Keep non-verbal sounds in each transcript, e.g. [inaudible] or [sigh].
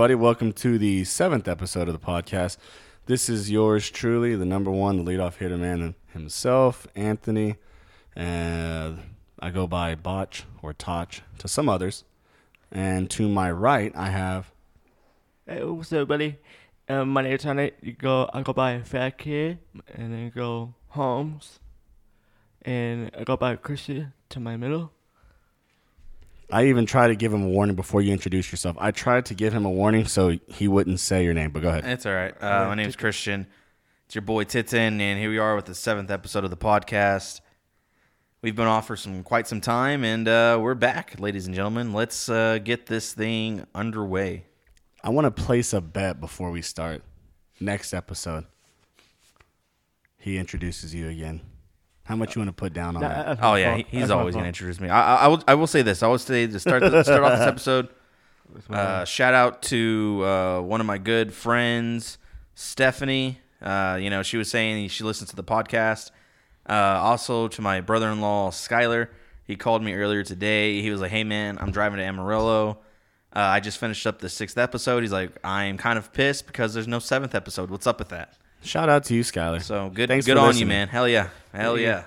everybody? Welcome to the seventh episode of the podcast. This is yours truly, the number one, the leadoff hitter man himself, Anthony. And I go by Botch or Toch to some others. And to my right, I have. Hey, what's up, buddy? Um, my name is Tony. You go, I go by Fat Kid, and then go Holmes, and I go by Christian to my middle. I even tried to give him a warning before you introduce yourself. I tried to give him a warning so he wouldn't say your name, but go ahead. It's all right. Uh, my name's Christian. It's your boy Titan, and here we are with the seventh episode of the podcast. We've been off for some quite some time, and uh, we're back, ladies and gentlemen. Let's uh, get this thing underway. I want to place a bet before we start. Next episode, he introduces you again. How much you want to put down on that? Oh yeah, he, he's always gonna introduce me. I, I, I will. I will say this. I will say to start the, start off this [laughs] episode. Uh, shout out to uh, one of my good friends, Stephanie. Uh, you know, she was saying she listens to the podcast. Uh, also to my brother-in-law, Skyler. He called me earlier today. He was like, "Hey man, I'm driving to Amarillo. Uh, I just finished up the sixth episode." He's like, "I'm kind of pissed because there's no seventh episode. What's up with that?" Shout out to you, Skyler. So good, Thanks good on listening. you, man. Hell yeah, hell yeah.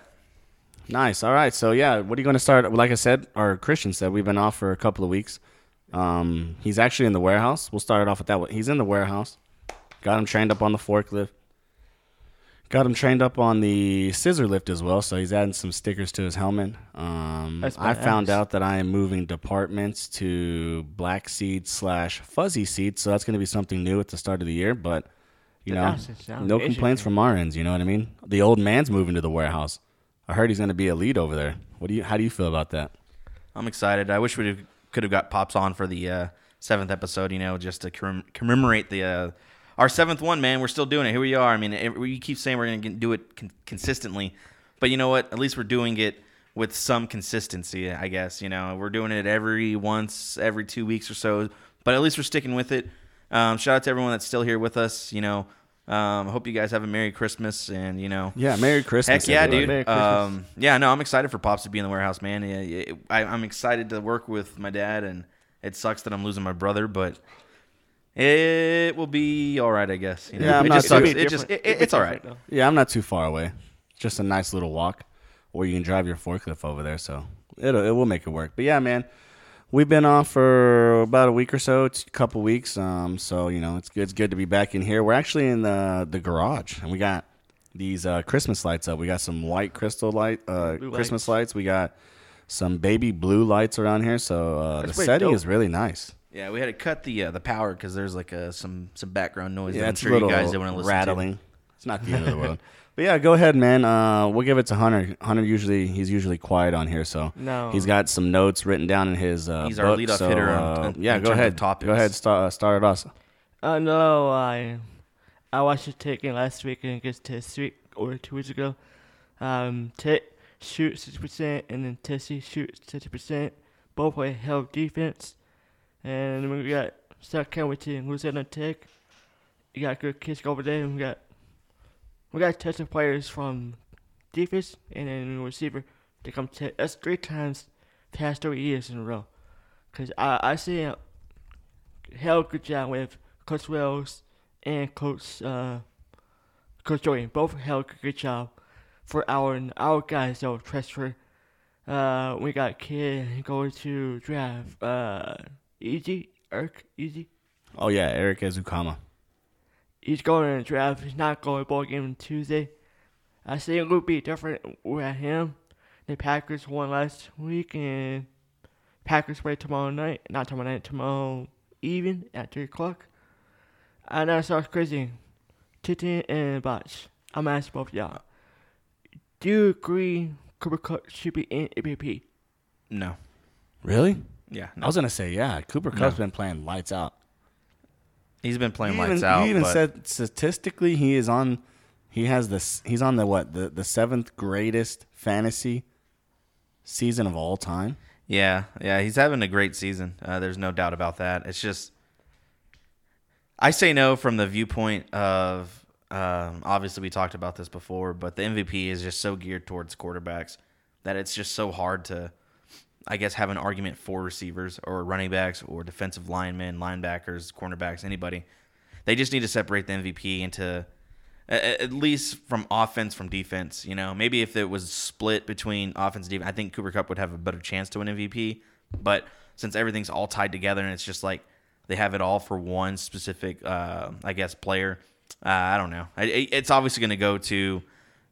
Nice. All right. So yeah, what are you going to start? Like I said, or Christian said, we've been off for a couple of weeks. Um, he's actually in the warehouse. We'll start it off with that. one. He's in the warehouse. Got him trained up on the forklift. Got him trained up on the scissor lift as well. So he's adding some stickers to his helmet. Um, I found out that I am moving departments to black seed slash fuzzy seed. So that's going to be something new at the start of the year. But you know, no complaints from our ends. You know what I mean? The old man's moving to the warehouse. I heard he's going to be a lead over there. What do you? How do you feel about that? I'm excited. I wish we could have got pops on for the uh, seventh episode. You know, just to commem- commemorate the uh, our seventh one. Man, we're still doing it. Here we are. I mean, it, we keep saying we're going to do it con- consistently, but you know what? At least we're doing it with some consistency. I guess you know we're doing it every once every two weeks or so, but at least we're sticking with it. Um, shout out to everyone that's still here with us. You know, um, I hope you guys have a Merry Christmas and you know. Yeah, Merry Christmas. Heck yeah, everybody. dude. Um, yeah, no, I'm excited for Pops to be in the warehouse, man. Yeah, yeah, I, I'm excited to work with my dad, and it sucks that I'm losing my brother, but it will be all right, I guess. You know? Yeah, I'm it not just sucks. It just, it, it- it's all right. Different, Yeah, I'm not too far away. Just a nice little walk, or you can drive your forklift over there. So it'll it will make it work. But yeah, man, we've been off for about a week or so. It's a couple weeks. Um, so you know, it's good. It's good to be back in here. We're actually in the the garage, and we got these uh, Christmas lights up. We got some white crystal light uh, Christmas lights. We got some baby blue lights around here. So uh, the That's pretty setting dope. is really nice. Yeah, we had to cut the uh, the power because there's like uh some some background noise. that Yeah, I'm it's sure a little you guys don't want to listen rattling. It's not the end of the world. [laughs] But yeah, go ahead, man. Uh, we'll give it to Hunter. Hunter usually he's usually quiet on here, so No. he's got some notes written down in his. Uh, He's our book, leadoff so, hitter uh, in- yeah, in go terms ahead. topics. Go ahead. Start uh, start it off. Uh, no, I I watched it taken last week and against Test week or two weeks ago. Um, Tit shoot sixty percent and then Tessie shoot sixty percent. Both play hell defense, and we got South Carolina and Louisiana Tech. You got good kids over there. And we got we got tested players from defense and then receiver to come to us three times past three years in a row. Cause I I see a hell good job with Coach Wells and Coach uh, Coach Jordan. Both held a good job for our our guys that will transfer. Uh, we got kid going to draft. Uh, easy Eric easy. Oh yeah, Erik Ezukanma. He's going to draft. He's not going to ball game on Tuesday. I see it would be different with him. The Packers won last week, and Packers play tomorrow night. Not tomorrow night, tomorrow even at 3 o'clock. I know it sounds crazy. Titan and Botch. I'm asking both of y'all. Do you agree Cooper Kupp should be in MVP? No. Really? Yeah. I was gonna say yeah. Cooper Kupp's been playing lights out. He's been playing you lights even, out. You even said statistically he is on. He has this. He's on the what? The the seventh greatest fantasy season of all time. Yeah, yeah, he's having a great season. Uh, there's no doubt about that. It's just, I say no from the viewpoint of, um, obviously we talked about this before, but the MVP is just so geared towards quarterbacks that it's just so hard to I guess, have an argument for receivers or running backs or defensive linemen, linebackers, cornerbacks, anybody. They just need to separate the MVP into at least from offense from defense. You know, maybe if it was split between offense and defense, I think Cooper Kupp would have a better chance to win MVP. But since everything's all tied together and it's just like they have it all for one specific, uh, I guess, player, uh, I don't know. It's obviously going to go to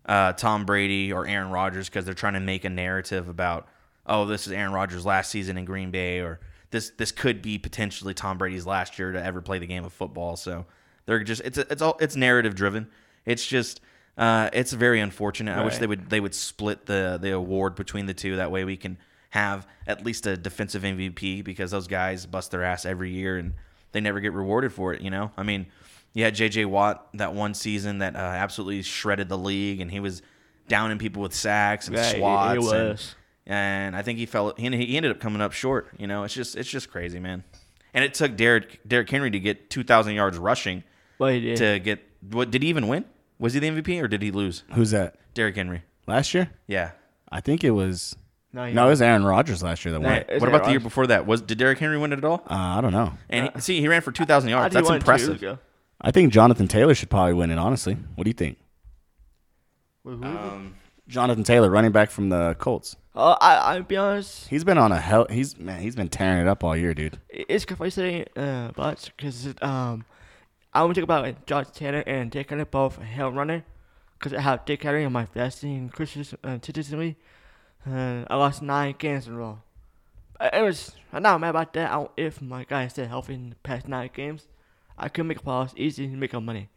uh, Tom Brady or Aaron Rodgers because they're trying to make a narrative about, oh, this is Aaron Rodgers' last season in Green Bay, or this this could be potentially Tom Brady's last year to ever play the game of football. So they're just it's it's all it's narrative driven. It's just uh, it's very unfortunate. I wish they would they would split the the award between the two. That way we can have at least a defensive MVP because those guys bust their ass every year and they never get rewarded for it. You know, I mean, you had J.J. Watt that one season that uh, absolutely shredded the league, and he was downing people with sacks and Yeah, he- he swats. was. and I think he fell. He, he ended up coming up short. You know, it's just it's just crazy, man. And it took Derrick Derrick Henry to get two thousand yards rushing Well, he did. to get. What did he even win? Was he the MVP or did he lose? Who's that? Derrick Henry. Last year? Yeah. I think it was. no, No, it was Aaron Rodgers last year that won. Nah, what it about the year before that? Was did Derrick Henry win it at all? Uh, I don't know. And he, see, he ran for two thousand yards. That's win two years impressive. I think Jonathan Taylor should probably win it. Honestly, what do you think? Um, Jonathan Taylor, running back from the Colts. Oh, I, I'll be honest. He's been on a hell. He's man. He's been tearing it up all year, dude. It's confusing, uh, but because um, I want to talk about like, Josh Tanner and Dick Henry both hell runner, because I have Dick Henry on my and Christian uh, statistically, and I lost nine games in a row. It was I'm not mad about that. I, if my guy stayed healthy in the past nine games, I could make a playoffs easy and make up money.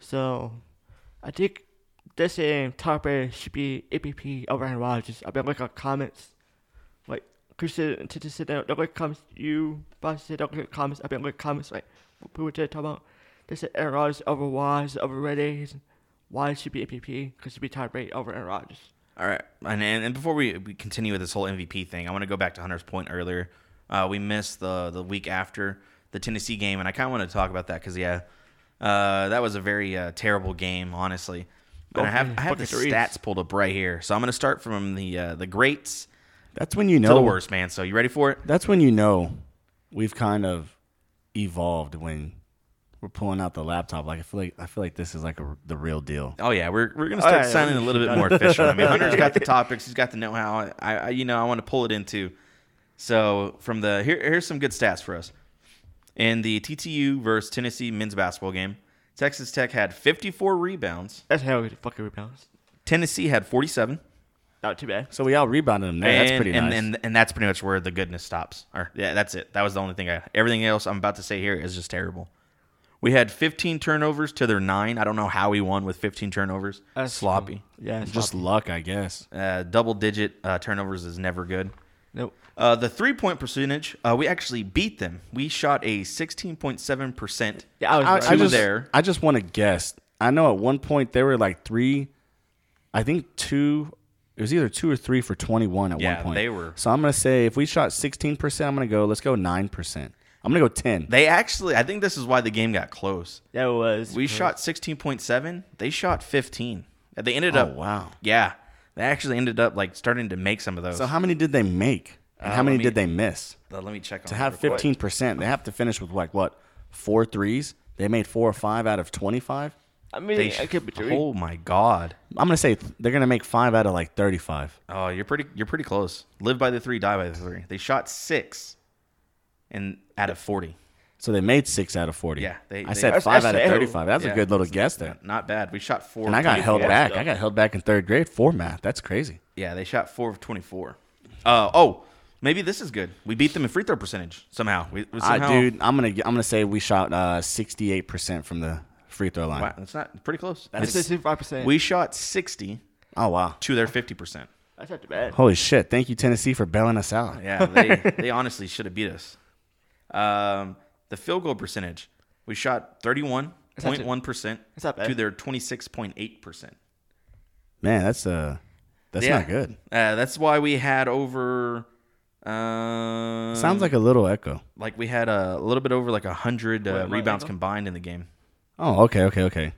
So, I think this um, Brady should be APP over Rodgers. I've been looking at comments like Christian to sit there, look at comments. You, boss said, look comments. I've been looking at comments like people did talk about. They said Aaron Rodgers over Wise, overrated. Why should be APP? Because should be Tom Brady over Aaron Rodgers. All right, and and, and before we, we continue with this whole MVP thing, I want to go back to Hunter's point earlier. Uh, we missed the the week after the Tennessee game, and I kind of want to talk about that because yeah, uh, that was a very uh, terrible game, honestly. And I have I have the threes. stats pulled up right here, so I'm going to start from the uh, the greats That's when you to know. the worst, man. So you ready for it? That's when you know we've kind of evolved when we're pulling out the laptop. Like I feel like I feel like this is like a, the real deal. Oh yeah, we're we're gonna Oh, start yeah, sounding a little bit [laughs] more official. I mean, Hunter's got the topics, he's got the know-how. I, I you know, I want to pull it into. So from the here, here's some good stats for us. In the TTU versus Tennessee men's basketball game, Texas Tech had 54 rebounds. That's how good fucking rebounds. Tennessee had 47. Not too bad. So we all rebounded them there. That's pretty and, nice. and and that's pretty much where the goodness stops. Or yeah, that's it. That was the only thing I. Everything else I'm about to say here is just terrible. We had 15 turnovers to their nine. I don't know how we won with 15 turnovers. That's Sloppy. Yeah, it's Just sloppy. luck, I guess. Uh, double digit uh, turnovers is never good. Nope. Uh, the three point percentage, uh, we actually beat them. We shot a 16.7%. Yeah, I was I, right. I Two just, there. I just want to guess. I know at one point there were like three, I think two. It was either two or three for twenty-one at Yeah, one point. they were- So I'm gonna say if we shot sixteen percent, I'm gonna go. Let's go nine percent. I'm gonna go ten. They actually, I think this is why the game got close. That was. We shot 16.7. They shot 15. They ended up Oh up, wow. yeah, they actually ended up like starting to make some of those. So how many did they make? And Uh, how many me- did they miss? Uh, let me check on To have fifteen percent, they have to finish with like what four threes. They made four or five out of twenty-five. I mean, They I could be three. oh my god. I'm gonna say they're gonna make five out of like thirty-five. Oh, you're pretty. You're pretty close. Live by the three, die by the three. They shot six, and out of forty. So they made six out of forty. Yeah, they- I they- said That's- five out of thirty-five. That's Yeah. a good little guess there. Not bad. We shot four. And I got held 24. back. I got held back in third grade for math. That's crazy. Yeah, they shot four of twenty-four. Uh, oh, maybe this is good. We beat them in free throw percentage somehow. We, we I, somehow dude, I'm gonna I'm gonna say we shot uh, 68 percent from the free throw line. Wow, that's not pretty close. That's It's- sixty-five percent. we shot sixty. Oh wow! to their fifty percent. That's not too bad. Holy shit! Thank you Tennessee for bailing us out. Yeah, they [laughs] they honestly should have beat us. Um, the field goal percentage, we shot thirty-one point one percent That's not bad. to their twenty-six point eight percent. Man, that's uh, that's Yeah. not good. Uh, that's why we had over. Uh, Sounds like a little echo. like we had a, little bit over like a hundred uh, rebounds echo? combined in the game. Oh, okay, okay, okay.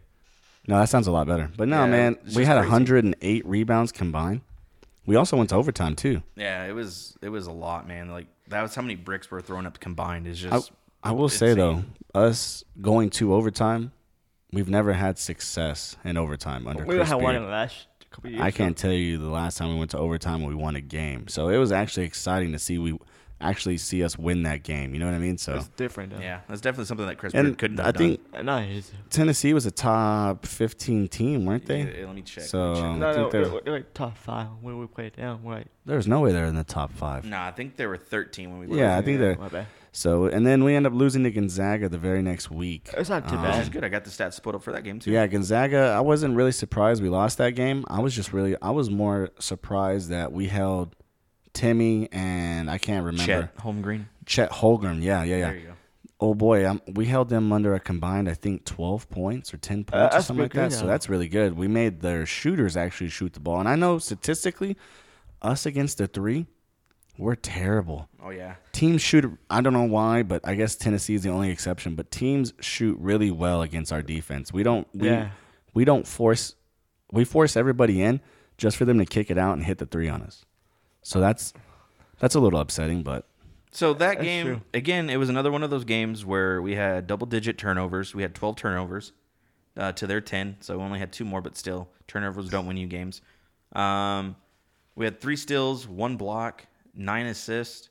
No, that sounds a lot better. But no, Yeah, man, we had crazy. 108 rebounds combined. We also went to overtime too. Yeah, it was it was a lot, man. Like that was how many bricks were thrown up combined. Is I, just I will say though, us going to overtime, we've never had success in overtime under We Chris had one in the last couple years. I can't tell you the last time we went to overtime and we won a game. So it was actually exciting to see we actually see us win that game. You know what I mean? So It's different though. yeah, that's definitely something that Chris and Bird couldn't have I done. think No, it's, Tennessee was a top 15 team, weren't they? Yeah, let me check. So- let me check. No, no, think they're- they're, they're like top five when we played down. Right. There's no way they're in the top five. No, I think there were 13 when we. Yeah, I went. think they're My bad. So. And then we end up losing to Gonzaga the very next week. It's not too Um, Which is bad. good. I got the stats put up for that game too. Yeah, Gonzaga. I wasn't really surprised we lost that game. I was just really. I was more surprised that we held Timmy and I can't remember Chet Holmgren. Chet Holmgren. Yeah, yeah, yeah. There you go. Oh boy, um, we held them under a combined, I think, twelve points or ten points or Uh, that's something like that. good, So that's really good. We made their shooters actually shoot the ball, and I know statistically, us against the three, we're terrible. Oh yeah. Teams shoot. I don't know why, but I guess Tennessee is the only exception. But teams shoot really well against our defense. We don't. We, Yeah. We don't force. We force everybody in just for them to kick it out and hit the three on us. So that's that's a little upsetting, but So that That's game true. again, it was another one of those games where we had double-digit turnovers. We had 12 turnovers uh, to their 10, so we only had two more, but still, turnovers don't win you games. Um, we had three steals, one block, nine assists,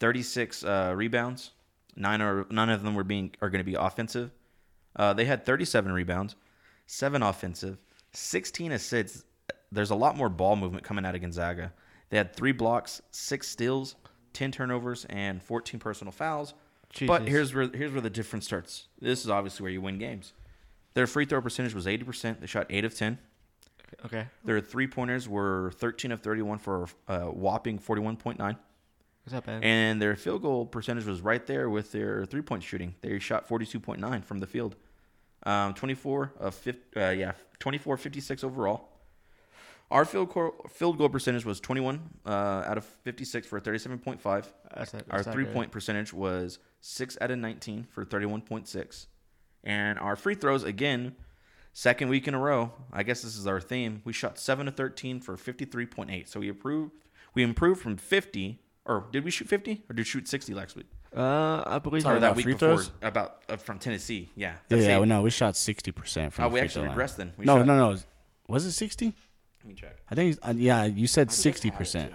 36 uh, rebounds. Nine or none of them were being are going to be offensive. Uh, they had 37 rebounds, seven offensive, 16 assists. There's a lot more ball movement coming out of Gonzaga. They had three blocks, six steals, 10 turnovers, and 14 personal fouls. But here's where here's where the difference starts. This is obviously where you win games. Their free throw percentage was 80%. They shot 8 of 10. Okay. Their three pointers were 13 of 31 for a whopping 41.9. It's not bad. And their field goal percentage was right there with their three point shooting. They shot 42.9 from the field. Um, 24 of 50, uh, yeah, 24 56 overall. Our field goal, field goal percentage was 21 uh, out of 56 for 37.5. That's not, Our that's not three point percentage was 6 out of 19 for 31.6. And our free throws, again, second week in a row, I guess this is our theme. We shot 7 to 13 for 53.8. So we improved, we improved from 50, or did we shoot 50? Or did we shoot 60 last week? Uh, I believe Sorry, or that about week free before, throws? about uh, from Tennessee. Yeah. yeah, yeah it. no, we shot sixty percent from. Oh, the we free actually throw line. regressed then. We no, shot- no, no. Was it sixty? Let me check. I think. Uh, yeah, you said sixty percent.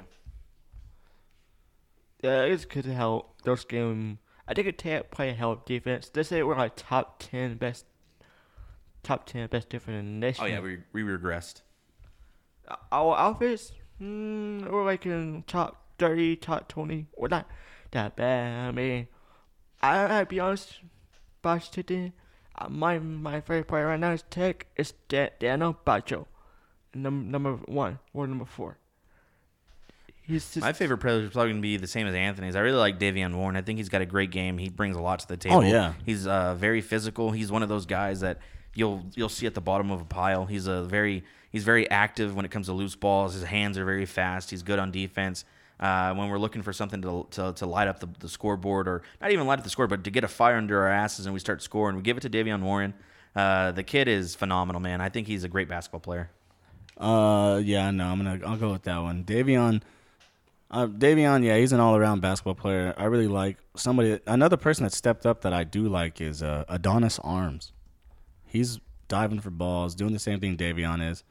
Yeah, it's good to help those game. I think it take play help defense. They say we're like top ten best, top ten best different in the nation. Oh, yeah, we, we regressed. our outfits, mm, we're like in top thirty, top twenty. We're not that bad. I mean, I I be honest, Botch today, uh, my my favorite player right now is Tech. It's da- Daniel Batcho, number number one or number four. He's just My favorite player is probably going to be the same as Anthony's. I really like Davion Warren. I think he's got a great game. He brings a lot to the table. Oh yeah. he's uh, very physical. He's one of those guys that you'll you'll see at the bottom of a pile. He's a very he's very active when it comes to loose balls. His hands are very fast. He's good on defense. Uh, when we're looking for something to, to, to light up the, the scoreboard, or not even light up the score, but to get a fire under our asses and we start scoring, we give it to Davion Warren. Uh, the kid is phenomenal, man. I think he's a great basketball player. Uh, yeah, no, I'm gonna. I'll go with that one. Davion. Uh, Davion, yeah, he's an all-around basketball player. I really like somebody. Another person that stepped up that I do like is uh, Adonis Arms. He's diving for balls, doing the same thing Davion is.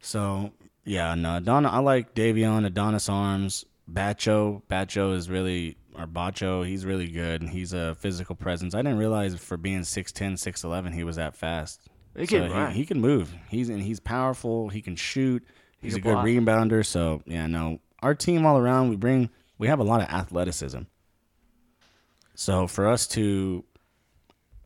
So yeah, no, Adon, I like Davion, Adonis Arms, Batcho. Batcho is really or Batcho. He's really good, and he's a physical presence. I didn't realize for being 6'10", 6'11", he was that fast. He can run. he, he can move. He's and he's powerful. He can shoot. He's a good block. rebounder. So yeah, no, our team all around we bring we have a lot of athleticism. So for us to,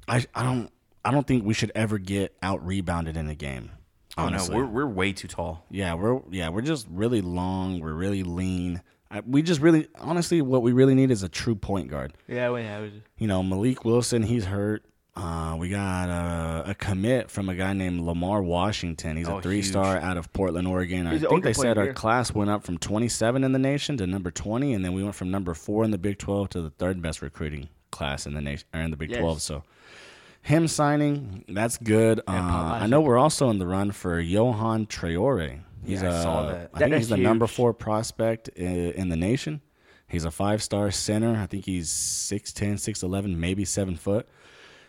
I I don't I don't think we should ever get out rebounded in a game. Oh no, we're we're way too tall. yeah we're yeah we're just really long. We're really lean. I, we just really honestly what we really need is a true point guard. yeah, we have. You know Mylik Wilson, he's hurt. Uh, we got a, a commit from a guy named Lamar Washington. He's Oh, a three star out of Portland, Oregon. I He's an think they said player. our class went up from 27 in the nation to number 20, and then we went from number four in the Big 12 to the third best recruiting class in the nation or in the Big Yes. 12. So him signing, that's good. Uh, I know we're also in the run for Yohan Traore. He's Yeah, I a, saw that. I That- think he's the number four prospect in, in the nation. He's a five star center. I think he's 6'10", 6'11", maybe seven foot.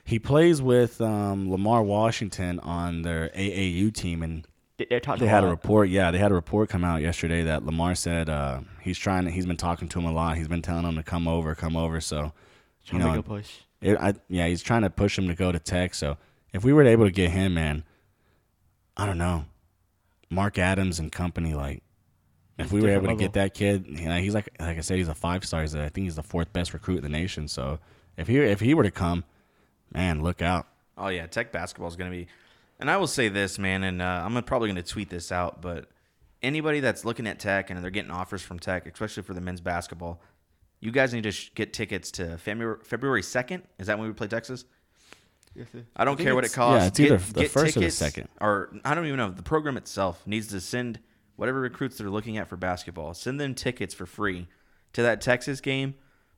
He plays with um, Lamar Washington on their AAU team, and They, they talked they a had a report. Yeah, they had a report come out yesterday that Lamar said uh, he's trying. To, he's been talking to him a lot. He's been telling him to come over, come over. So, you know, make a push. It, I, yeah, he's trying to push him to go to Tech. So if we were able to get him, man, I don't know, Mark Adams and company, like if we were able different to get that kid, you know, he's like like I said, he's a five star. He's a, I think he's the fourth best recruit in the nation. So if he if he were to come, man, look out. Oh yeah, Tech basketball is going to be. And I will say this, man, and uh, I'm probably going to tweet this out, but anybody that's looking at Tech and they're getting offers from Tech, especially for the men's basketball, you guys need to sh- get tickets to February February second. Is that when we play Texas? Yes, sir. I don't think care what it costs. yeah, it's either the first or the second. Or I don't even know. The program itself needs to send whatever recruits they're looking at for basketball, send them tickets for free to that Texas game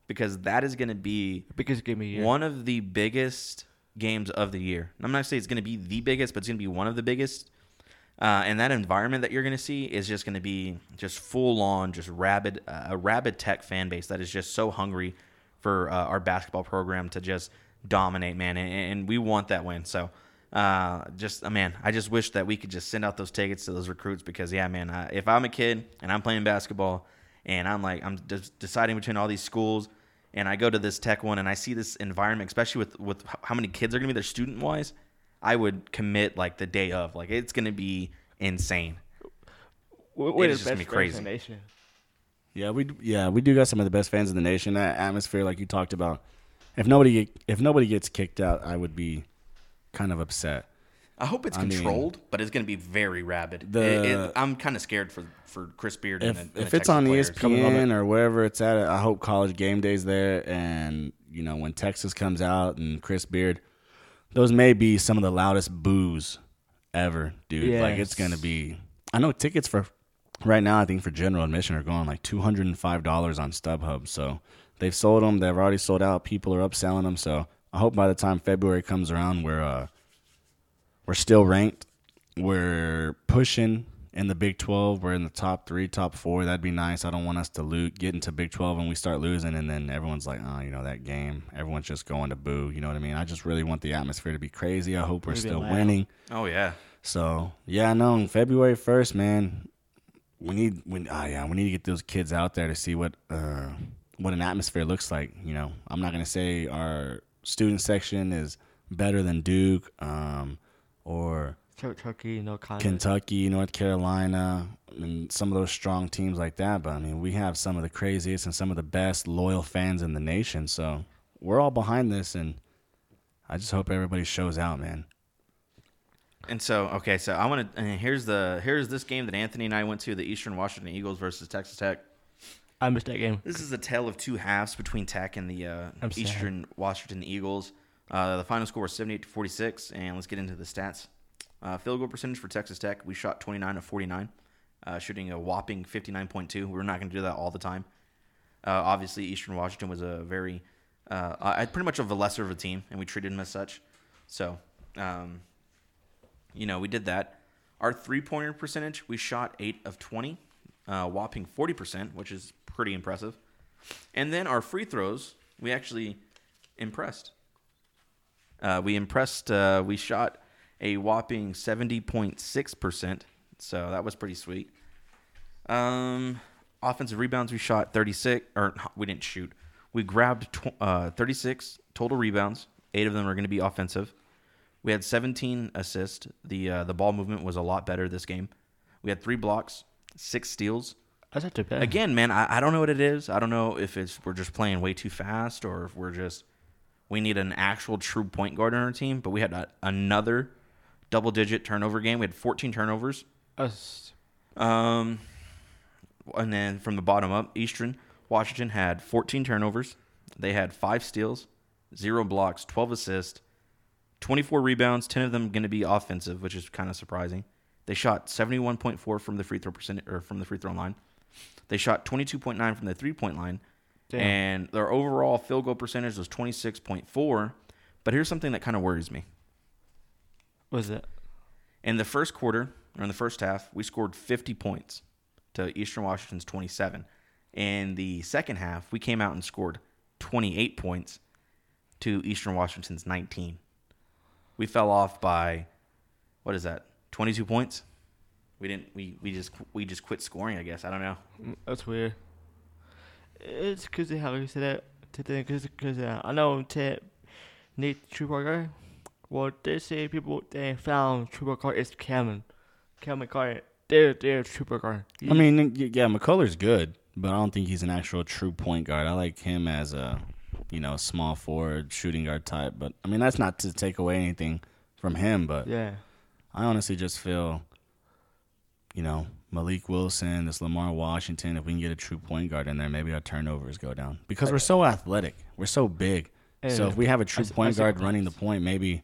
because that is going to be Biggest game of the year. one of the biggest games of the year. I'm not saying it's going to be the biggest, but it's going to be one of the biggest. Uh, and that environment that you're going to see is just going to be just full on, just rabid, uh, a rabid tech fan base that is just so hungry for uh, our basketball program to just dominate, man. And, and we want that win. So, uh, just uh, man, I just wish that we could just send out those tickets to those recruits because, yeah, man, uh, if I'm a kid and I'm playing basketball and I'm like, I'm just deciding between all these schools and I go to this tech one and I see this environment, especially with with how many kids are going to be there student wise, I would commit like the day of. Like it's going to be insane. We're, we're it the is just gonna best be fans in crazy. the nation. Yeah, we yeah we do got some of the best fans in the nation. That atmosphere, like you talked about, if nobody if nobody gets kicked out, I would be kind of upset. I hope it's I mean- controlled, but it's going to be very rabid. The- It- it- I'm kind of scared for for Chris Beard and if the, and if the it's Texas on players. ESPN or wherever it's at, I hope College Game Day's there. And you know when Texas comes out and Chris Beard, those may be some of the loudest boos ever, dude. Like it's gonna be. I know tickets for right now. I think for general admission are going like two hundred and five dollars on StubHub. So they've sold them. They've already sold out. People are upselling them. So I hope by the time February comes around, we're uh, we're still ranked. We're pushing in the Big 12. We're in the top three, top four. That'd be nice. I don't want us to loot, get into Big 12 and we start losing, and then everyone's like, oh, you know, that game. Everyone's just going to boo. You know what I mean? I just really want the atmosphere to be crazy. I hope we're Maybe still loud. winning. oh yeah, So yeah, no, February first, man. We need, we, oh yeah, we need to get those kids out there to see what, uh, what an atmosphere looks like. You know, I'm not gonna say our student section is better than Duke, um, or Kentucky, no contest. Kentucky, North Carolina, and some of those strong teams like that. But I mean, we have some of the craziest and some of the best loyal fans in the nation. So we're all behind this, and I just hope everybody shows out, man. and so okay, so I want to. Here's the here's this game that Anthony and I went to: the Eastern Washington Eagles versus Texas Tech. I missed that game. This is a tale of two halves between Tech and the uh, Eastern Washington Eagles. Uh, the final score was 78 to 46, and let's get into the stats. Uh, field goal percentage for Texas Tech, we shot 29 of 49, uh, shooting a whopping 59.2. We're not going to do that all the time. Uh, obviously, Eastern Washington was a very, uh, pretty much of a lesser of a team, and we treated them as such. So, um, you know, we did that. Our three pointer percentage, we shot 8 of 20, uh, whopping 40%, which is pretty impressive. And then our free throws, we actually impressed. Uh, we impressed, we shot a whopping 70.6%. So that was pretty sweet. Um, offensive rebounds, we shot 36, or we didn't shoot. We grabbed tw- uh, 36 total rebounds. Eight of them are going to be offensive. We had 17 assists. The uh, the ball movement was a lot better this game. We had three blocks, six steals. That's not too bad. Again, man, I, I don't know what it is. I don't know if it's we're just playing way too fast or if we're just we need an actual true point guard on our team. But we had a, another double digit turnover game. We had 14 turnovers. Us. Um, and then from the bottom up, Eastern Washington had 14 turnovers. They had five steals, zero blocks, 12 assists, 24 rebounds. 10 of them going to be offensive, which is kind of surprising. They shot 71.4 from the free throw percent or from the free throw line. They shot 22.9 from the three point line, Damn. and their overall field goal percentage was 26.4. But here's something that kind of worries me. What is it? In the first quarter, or in the first half, we scored 50 points to Eastern Washington's 27. In the second half, we came out and scored 28 points to Eastern Washington's 19. We fell off by what is that? 22 points. We didn't. We, we just we just quit scoring. I guess I don't know. Mm, That's weird. It's because how you said that because uh, I know to Nate Truebar. Well, they say people they found Truebar is Cameron, Cameron Carter. They're they're Truebar. I mean, yeah, McCullar's good, but I don't think he's an actual true point guard. I like him as a, you know, small forward, shooting guard type. But I mean, that's not to take away anything from him. But yeah, I honestly just feel, you know, Mylik Wilson, this Lamar Washington. If we can get a true point guard in there, maybe our turnovers go down because we're so athletic, we're so big. so if we have a true I s- I point guard running the point, maybe,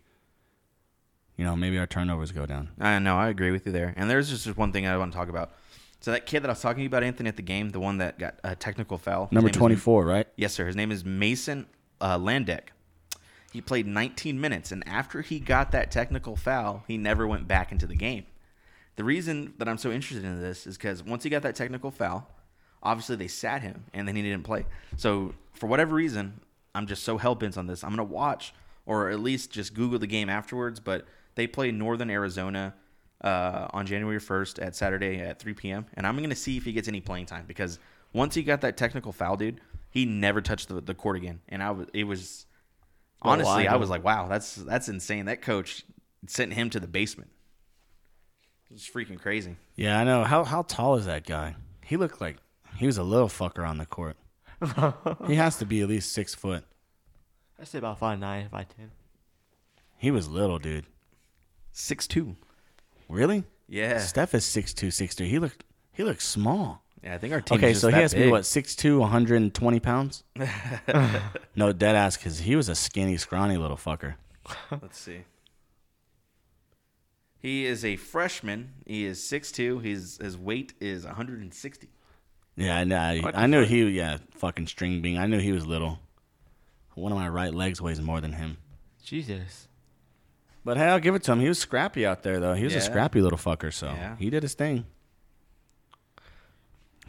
you know, maybe our turnovers go down. I know. I agree with you there. And there's just one thing I want to talk about. So that kid that I was talking about, Anthony, at the game, the one that got a technical foul. Number twenty four, right? Yes, sir. His name is Mason uh, Landek. He played 19 minutes, and after he got that technical foul, he never went back into the game. The reason that I'm so interested in this is because once he got that technical foul, obviously they sat him, and then he didn't play. So for whatever reason, I'm just so hell bent on this. I'm gonna watch, or at least just Google the game afterwards. But they play Northern Arizona uh, on January 1st at Saturday at 3 p.m. And I'm gonna see if he gets any playing time because once he got that technical foul, dude, he never touched the, the court again. And I was, it was Oh, honestly, I I was like, wow, that's that's insane. That coach sent him to the basement. It's freaking crazy. Yeah, I know. How how tall is that guy? He looked like he was a little fucker on the court. he has to be at least six foot. [laughs] I say about five nine, five ten. He was little, dude. Six two. Really? Yeah. Steph is six two, six three. He looked he looked small. Yeah, I think our team. Okay, just so he that has to be big. what 6'2", 120 pounds. [laughs] no, dead ass, because he was a skinny, scrawny little fucker. [laughs] Let's see. He is a freshman. He is 6'2". His his weight is 160. Yeah, I know. I, I knew he. Yeah, fucking string bean. I knew he was little. One of my right legs weighs more than him. Jesus. But hey, I'll give it to him. He was scrappy out there, though. He was Yeah. a scrappy little fucker. So Yeah. he did his thing.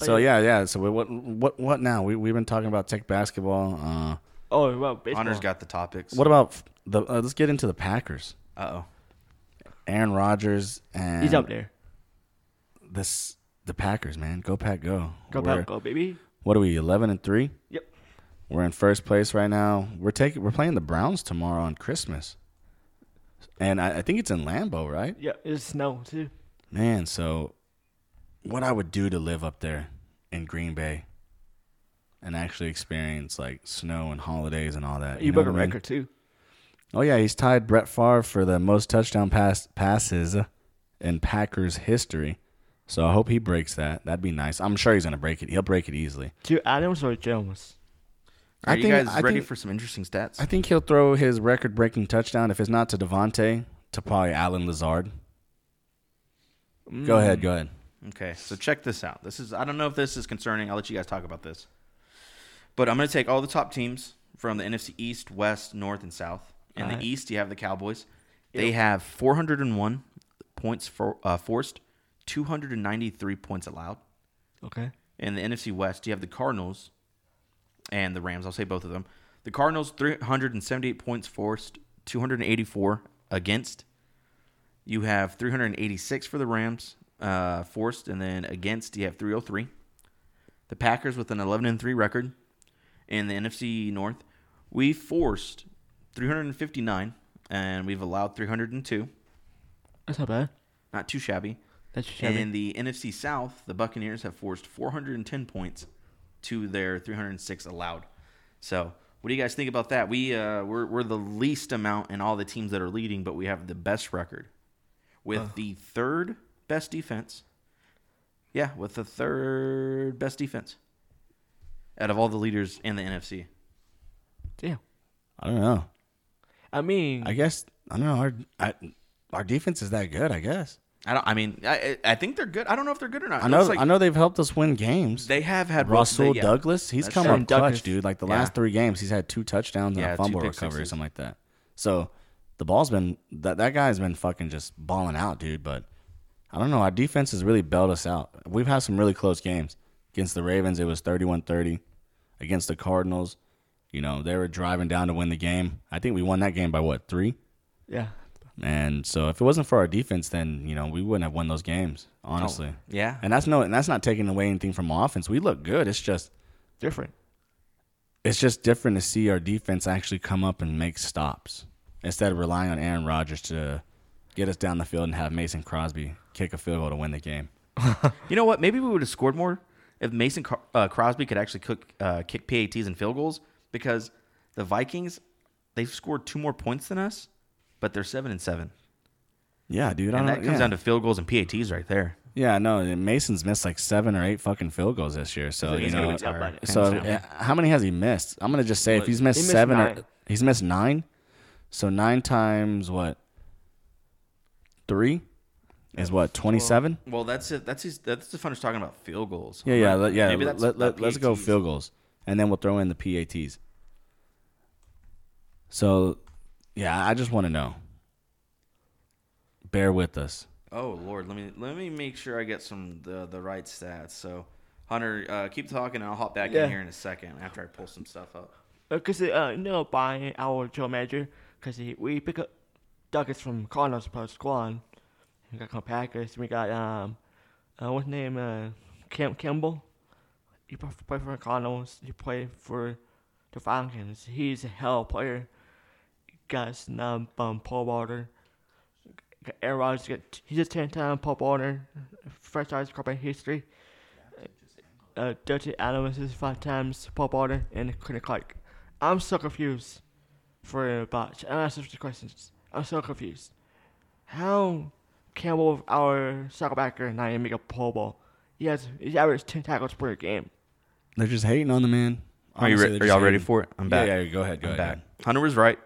Oh, So yeah. yeah, yeah. So we- what, what, what now? We we've been talking about tech basketball. Uh, Oh well, baseball. Hunter's got the topics. what about f- the? Uh, let's get into the Packers. Uh oh. Aaron Rodgers and He's up there. This the Packers, man. Go Pack, go. Go We're- back, go baby. What are we? Eleven and three. Yep. We're in first place right now. We're taking. We're playing the Browns tomorrow on Christmas, and I, I think it's in Lambeau, right? Yeah, it's snow too. Man, so what I would do to live up there in Green Bay and actually experience like snow and holidays and all that. You, know broke a what mean? record too. Oh yeah, he's tied Brett Favre for the most touchdown pass passes in Packers history. So I hope he breaks that. That'd be nice. I'm sure he's gonna break it. He'll break it easily. To Adams or Jones? Are I you think- guys I ready think- for some interesting stats? I think he'll throw his record-breaking touchdown if it's not to Davante, to probably Allen Lazard. Go Mm. ahead, go ahead. Okay, so check this out. This is I don't know if this is concerning. I'll let you guys talk about this. But I'm going to take all the top teams from the NFC East, West, North, and South. In Alright. the East, you have the Cowboys. They have 401 points for, uh, forced, 293 points allowed. Okay. In the NFC West, you have the Cardinals and the Rams. I'll say both of them. The Cardinals, 378 points forced, 284 against. You have 386 for the Rams uh, forced, and then against you have 303. The Packers with an 11 and 3 record in the NFC North. We forced 359, and we've allowed 302. That's not bad. Not too shabby. That's And shabby. in the NFC South, the Buccaneers have forced 410 points to their 306 allowed. So, what do you guys think about that? We uh, we're we're the least amount in all the teams that are leading, but we have the best record with Uh. the third best defense. Yeah, with the third best defense out of all the leaders in the NFC. Damn. I don't know. I mean, I guess I don't know. Our I, our defense is that good. I guess. I don't. I mean, I I think they're good. I don't know if they're good or not. I know. Like I know they've helped us win games. they have had Rasul they- yeah. Douglas, he's That's come true. up clutch, Douglas. dude. Like the Yeah. last three games, he's had two touchdowns and Yeah, a fumble recovery or sixes. something like that. So the ball's been that that guy's been fucking just balling out, dude. But I don't know. Our defense has really bailed us out. We've had some really close games. Against the Ravens, it was 31 30. Against the Cardinals, you know, they were driving down to win the game. I think we won that game by what, three? Yeah. And so if it wasn't for our defense, then, you know, we wouldn't have won those games, honestly. Yeah. And that's no and that's not taking away anything from offense. We look good. It's just Different. it's just different to see our defense actually come up and make stops instead of relying on Aaron Rodgers to get us down the field and have Mason Crosby kick a field goal to win the game. [laughs] You know what? Maybe we would have scored more if Mason uh, Crosby could actually cook, uh, kick PATs and field goals because the Vikings they've scored two more points than us, but they're seven and seven, Yeah, dude. I and don't, that comes yeah. down to field goals and PATs right there. yeah, no. Mason's missed like seven or eight fucking field goals this year. So you He's gonna know, be so Hands how many has he missed? I'm gonna just say if he's missed, He missed seven or he's missed nine, so nine times what? Three is what? Twenty seven. Well, that's it. That's his. That's the fun is talking about field goals. Yeah, yeah, Right? let, yeah. Maybe Let, that's let, about let, us go field goals, and then we'll throw in the PATs. So, yeah, I just want to know. Bear with us. Oh Lord, let me let me make sure I get some the the right stats. So, Hunter, uh, keep talking, and I'll hop back Yeah. in here in a second after I pull some stuff up. Because uh, you know, by our general manager, because we pick up Douglas from Cardinals plus squad. We got Packers. We got um, uh, what's his name? Uh, Cam Campbell. He played for the Cardinals. He played for the Falcons. He's a hell player. Got snub um, Paul Walter. Got Aaron Rodgers. Got, he's just ten time Paul Walter. Franchise quarterback history. Uh, Dutty Adams is five times Paul Walter and Quentin Clark. I'm so confused for about and answer the questions. I'm so confused. How Campbell, our soccer backer, not even make a Pro Bowl? He has he averaged ten tackles per game. They're just hating on the man. Are you Honestly, re- they're are just y'all ready for it? I'm Yeah, back. yeah, go ahead, go I'm ahead. back. Hunter was right.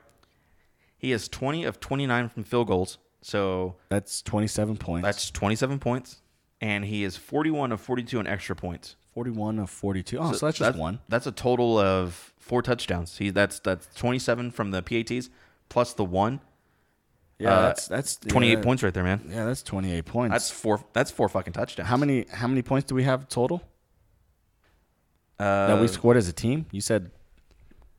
He has 20 of 29 from field goals, so That's 27 points. that's 27 points, and he is 41 of 42 on extra points. 41 of 42. Oh, so, that's just one. That's a total of four touchdowns. He that's that's 27 from the PATs plus the one. Yeah, Uh, that's that's 28 yeah, points right there, man. Yeah, that's 28 points. That's four. That's four fucking touchdowns. how many how many points do we have total uh, that we scored as a team? You said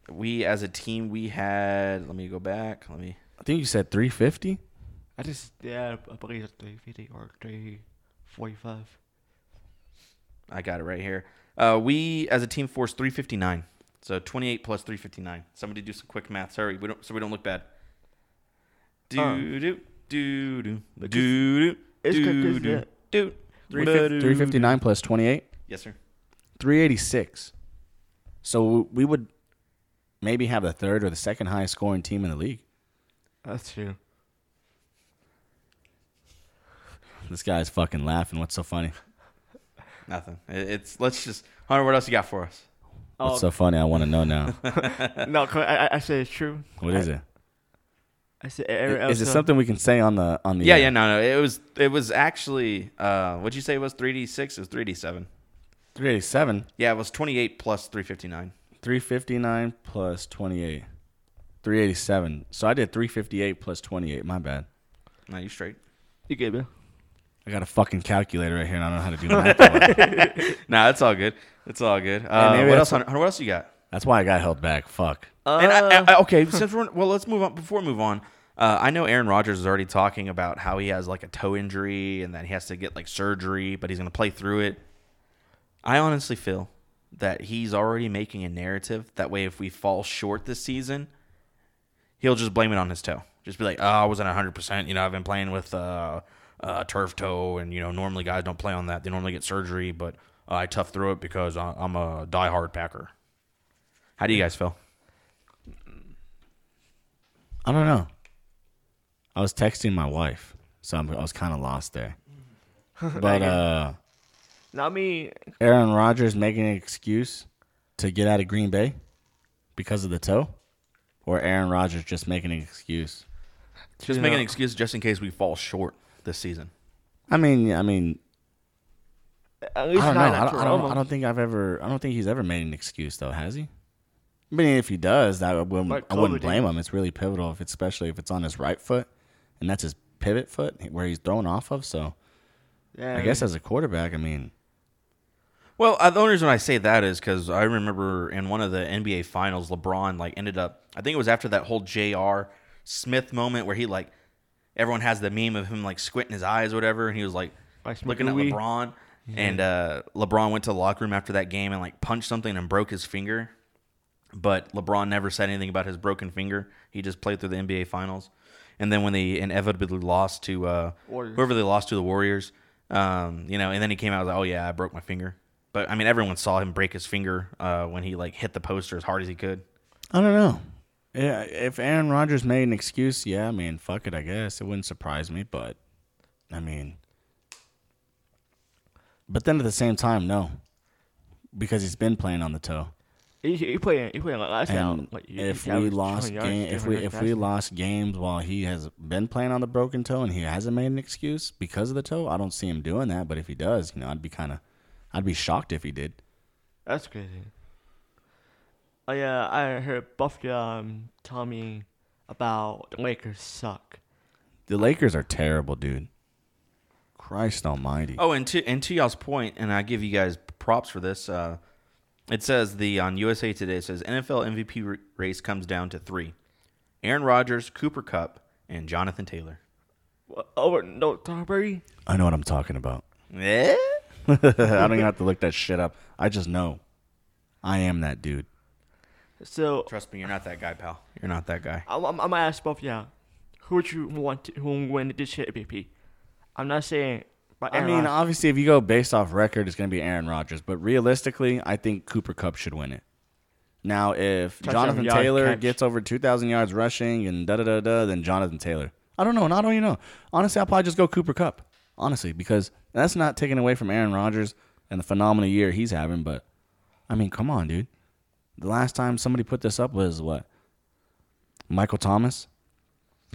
we as a team we had. Let me go back. Let me. I think you said 350. I just yeah, I believe it's three fifty or three forty five. I got it right here. Uh, we as a team forced 359. So 28 plus 359. Somebody do some quick math. Sorry, we don't so we don't look bad. Do Uh. do do do do Because do it's do because do the- do. 350 359 plus 28, Yes, sir. 386. So we would maybe have the third or the second highest scoring team in the league. That's true. This guy's fucking laughing. What's so funny? Nothing. It's let's just Hunter. What else you got for us? What's Oh so funny? I want to know now. [laughs] no, I, I I said it's true. What is it? I said every Is it something we can say on the on the? Yeah, uh, yeah, no, no. It was it was actually uh, what'd you say it was 3d6? It was 3d7. 387, Yeah, it was 28 plus 359. 359 plus 28, 387. So I did 358 plus 28. My bad. No, you straight. You get me. I got a fucking calculator right here, and I don't know how to do math. [laughs] Nah, it's all good. It's all good. Uh, maybe what that's else? Hunter, Hunter, what else you got? That's why I got held back. Fuck. and I, Uh, I, okay, since we're well, let's move on. Before we move on, uh, I know Aaron Rodgers is already talking about how he has like a toe injury and that he has to get like surgery, but he's going to play through it. I honestly feel that he's already making a narrative. That way, if we fall short this season, he'll just blame it on his toe. Just be like, "Oh, I wasn't hundred percent. You know, I've been playing with uh, uh, turf toe, and you know, normally guys don't play on that. They normally get surgery, but uh, I tough through it because I- I'm a diehard Packer." How do you guys feel? I don't know. I was texting my wife, so I'm, I was kind of lost there. [laughs] But uh, Not me. Aaron Rodgers making an excuse to get out of Green Bay because of the toe, or Aaron Rodgers just making an excuse. Just You make an excuse just in case we fall short this season. I mean, I mean, At I least don't know. not I don't, I don't. I Toronto. don't think I've ever. I don't think he's ever made an excuse though, has he? I mean, if he does, that I wouldn't, Like I wouldn't COVID blame him. It's really pivotal, if it's, especially if it's on his right foot, and that's his pivot foot where he's thrown off of. So, Yeah, I guess as a quarterback, I mean, Well, uh, the only reason I say that is because I remember in one of the NBA Finals, LeBron like ended up. I think it was after that whole J.R. Smith moment where he like everyone has the meme of him like squinting his eyes or whatever, and he was like looking at. LeBron, and uh, LeBron went to the locker room after that game and like punched something and broke his finger. But LeBron never said anything about his broken finger. He just played through the NBA Finals, and then when they inevitably lost to uh, whoever they lost to, the Warriors, um, you know, and then he came out like, "Oh yeah, I broke my finger." But I mean, everyone saw him break his finger uh, when he like hit the poster as hard as he could. I don't know. Yeah, if Aaron Rodgers made an excuse, yeah, I mean, fuck it, I guess it wouldn't surprise me. But I mean, but then at the same time, no, because he's been playing on the toe. He, he played. He played like last And round. Like, he- if he we lost 20 game, if we if we lost games while he has been playing on the broken toe and he hasn't made an excuse because of the toe, I don't see him doing that. But if he does, you know, I'd be kind of, I'd be shocked if he did. That's crazy. Oh yeah, I heard Buff um tell me about the Lakers suck. The Lakers are terrible, dude. Christ Almighty. Oh, and to and to y'all's point, and I give you guys props for this. Uh, it says the on USA Today it says NFL MVP race comes down to three: Aaron Rodgers, Cooper Kupp, and Jonathan Taylor. What, over no Tom Brady. I know what I'm talking about. Yeah. [laughs] I don't even have to look that shit up. I just know. I am that dude. So Trust me, you're not that guy, pal. You're not that guy. I'm, I'm, I'm gonna ask both yeah, who would you want to, who will win this year MVP? I'm not saying. But I Aaron mean, Rodgers. obviously, if you go based off record, it's going to be Aaron Rodgers. But realistically, I think Cooper Kupp should win it. Now, if Touchdown Jonathan yard Taylor catch. gets over 2,000 yards rushing and da da da da, then Jonathan Taylor. I don't know. i don't only know. Honestly, I'll probably just go Cooper Kupp. Honestly, because that's not taking away from Aaron Rodgers and the phenomenal year he's having. But I mean, come on, dude. The last time somebody put this up was what? Michael Thomas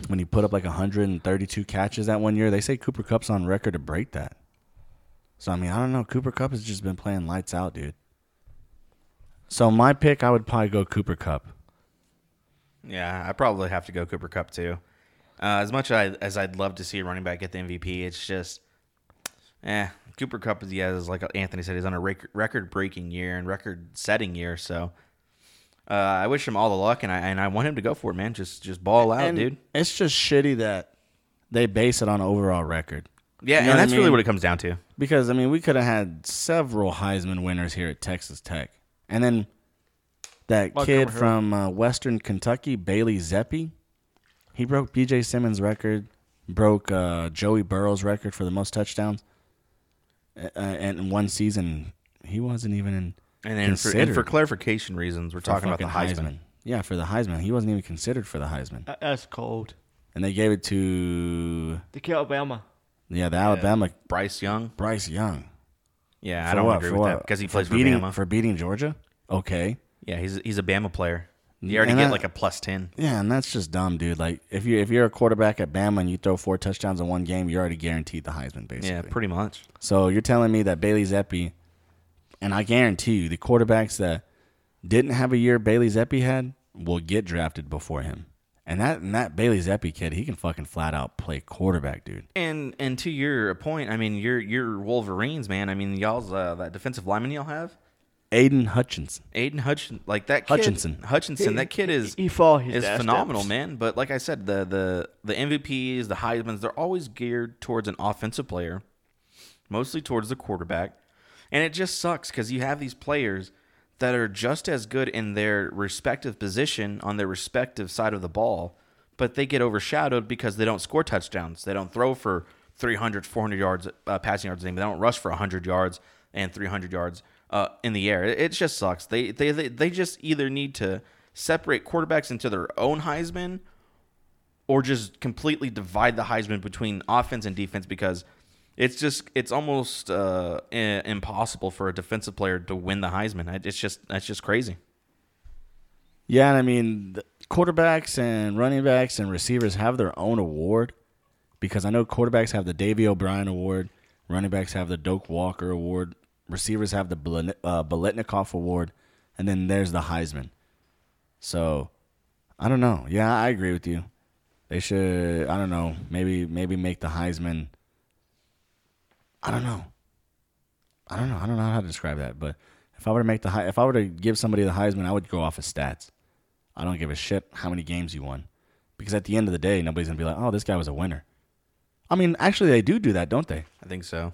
when he put up like 132 catches that one year. They say Cooper Kupp's on record to break that. So I mean, I don't know. Cooper Kupp has just been playing lights out, dude. So my pick, I would probably go Cooper Kupp. Yeah, I probably have to go Cooper Kupp too. Uh, as much as, I, as I'd love to see a running back get the MVP, it's just, eh. Cooper Kupp is yeah, is like Anthony said, he's on a record breaking year and record setting year. So uh, I wish him all the luck, and I and I want him to go for it, man. Just just ball out, and dude. It's just shitty that they base it on overall record. Yeah, You know and what I that's really what it comes down to. Because I mean, we could have had several Heisman winners here at Texas Tech, and then that Like kid from uh, Western Kentucky, Bailey Zappe, he broke B.J. Symons' record, broke uh, Joey Burrow's record for the most touchdowns, uh, and in one season he wasn't even in. And then for, and for clarification reasons, we're talking about the fucking Heisman. Yeah, for the Heisman, he wasn't even considered for the Heisman, That- that's cold. and they gave it to The kid Alabama. yeah the Alabama Bryce Young. Bryce Young. Yeah, I don't what? agree For with what? that because he For plays for beating Bama. for beating Georgia. Okay. yeah, he's he's a Bama player. You already And get that- like a plus ten. Yeah, and that's just dumb, dude. Like if you if you're a quarterback at Bama and you throw four touchdowns in one game, you're already guaranteed the Heisman, basically. Yeah, pretty much. so you're telling me that Bailey Zappe, and I guarantee you, the quarterbacks that didn't have a year Bailey Zappe had will get drafted before him. And that and that Bailey Zappe kid, he can fucking flat out play quarterback, dude. And and to your point, I mean, you're you're Wolverines, man. I mean, y'all's uh, that defensive lineman y'all have, Aidan Hutchinson. Aidan Hutchinson, like that kid, Hutchinson. Hutchinson, that kid is He fall his is phenomenal, steps. man. But like I said, the the the MVPs, the Heisman's, they're always geared towards an offensive player, mostly towards the quarterback, and it just sucks because you have these players that are just as good in their respective position on their respective side of the ball, but they get overshadowed because they don't score touchdowns. They don't throw for 300, 400 yards uh, passing yards. They don't rush for 100 yards and 300 yards uh, in the air. It, it just sucks. They, they they they just either need to separate quarterbacks into their own Heisman or just completely divide the Heisman between offense and defense because it's just it's almost uh, impossible for a defensive player to win the Heisman. It's just that's just crazy. Yeah, and I mean, quarterbacks and running backs and receivers have their own award because I know quarterbacks have the Davy O'Brien Award, running backs have the Doak Walker Award, receivers have the Belen- uh, Award, and then there's the Heisman. So, I don't know. Yeah, I agree with you. They should. I don't know. Maybe maybe make the Heisman I don't know. I don't know. I don't know how to describe that, but if I were to make the if I were to give somebody the Heisman, I would go off of stats. I don't give a shit how many games you won, because at the end of the day, nobody's gonna be like, "Oh, this guy was a winner." I mean, actually, they do do that, don't they? I think so.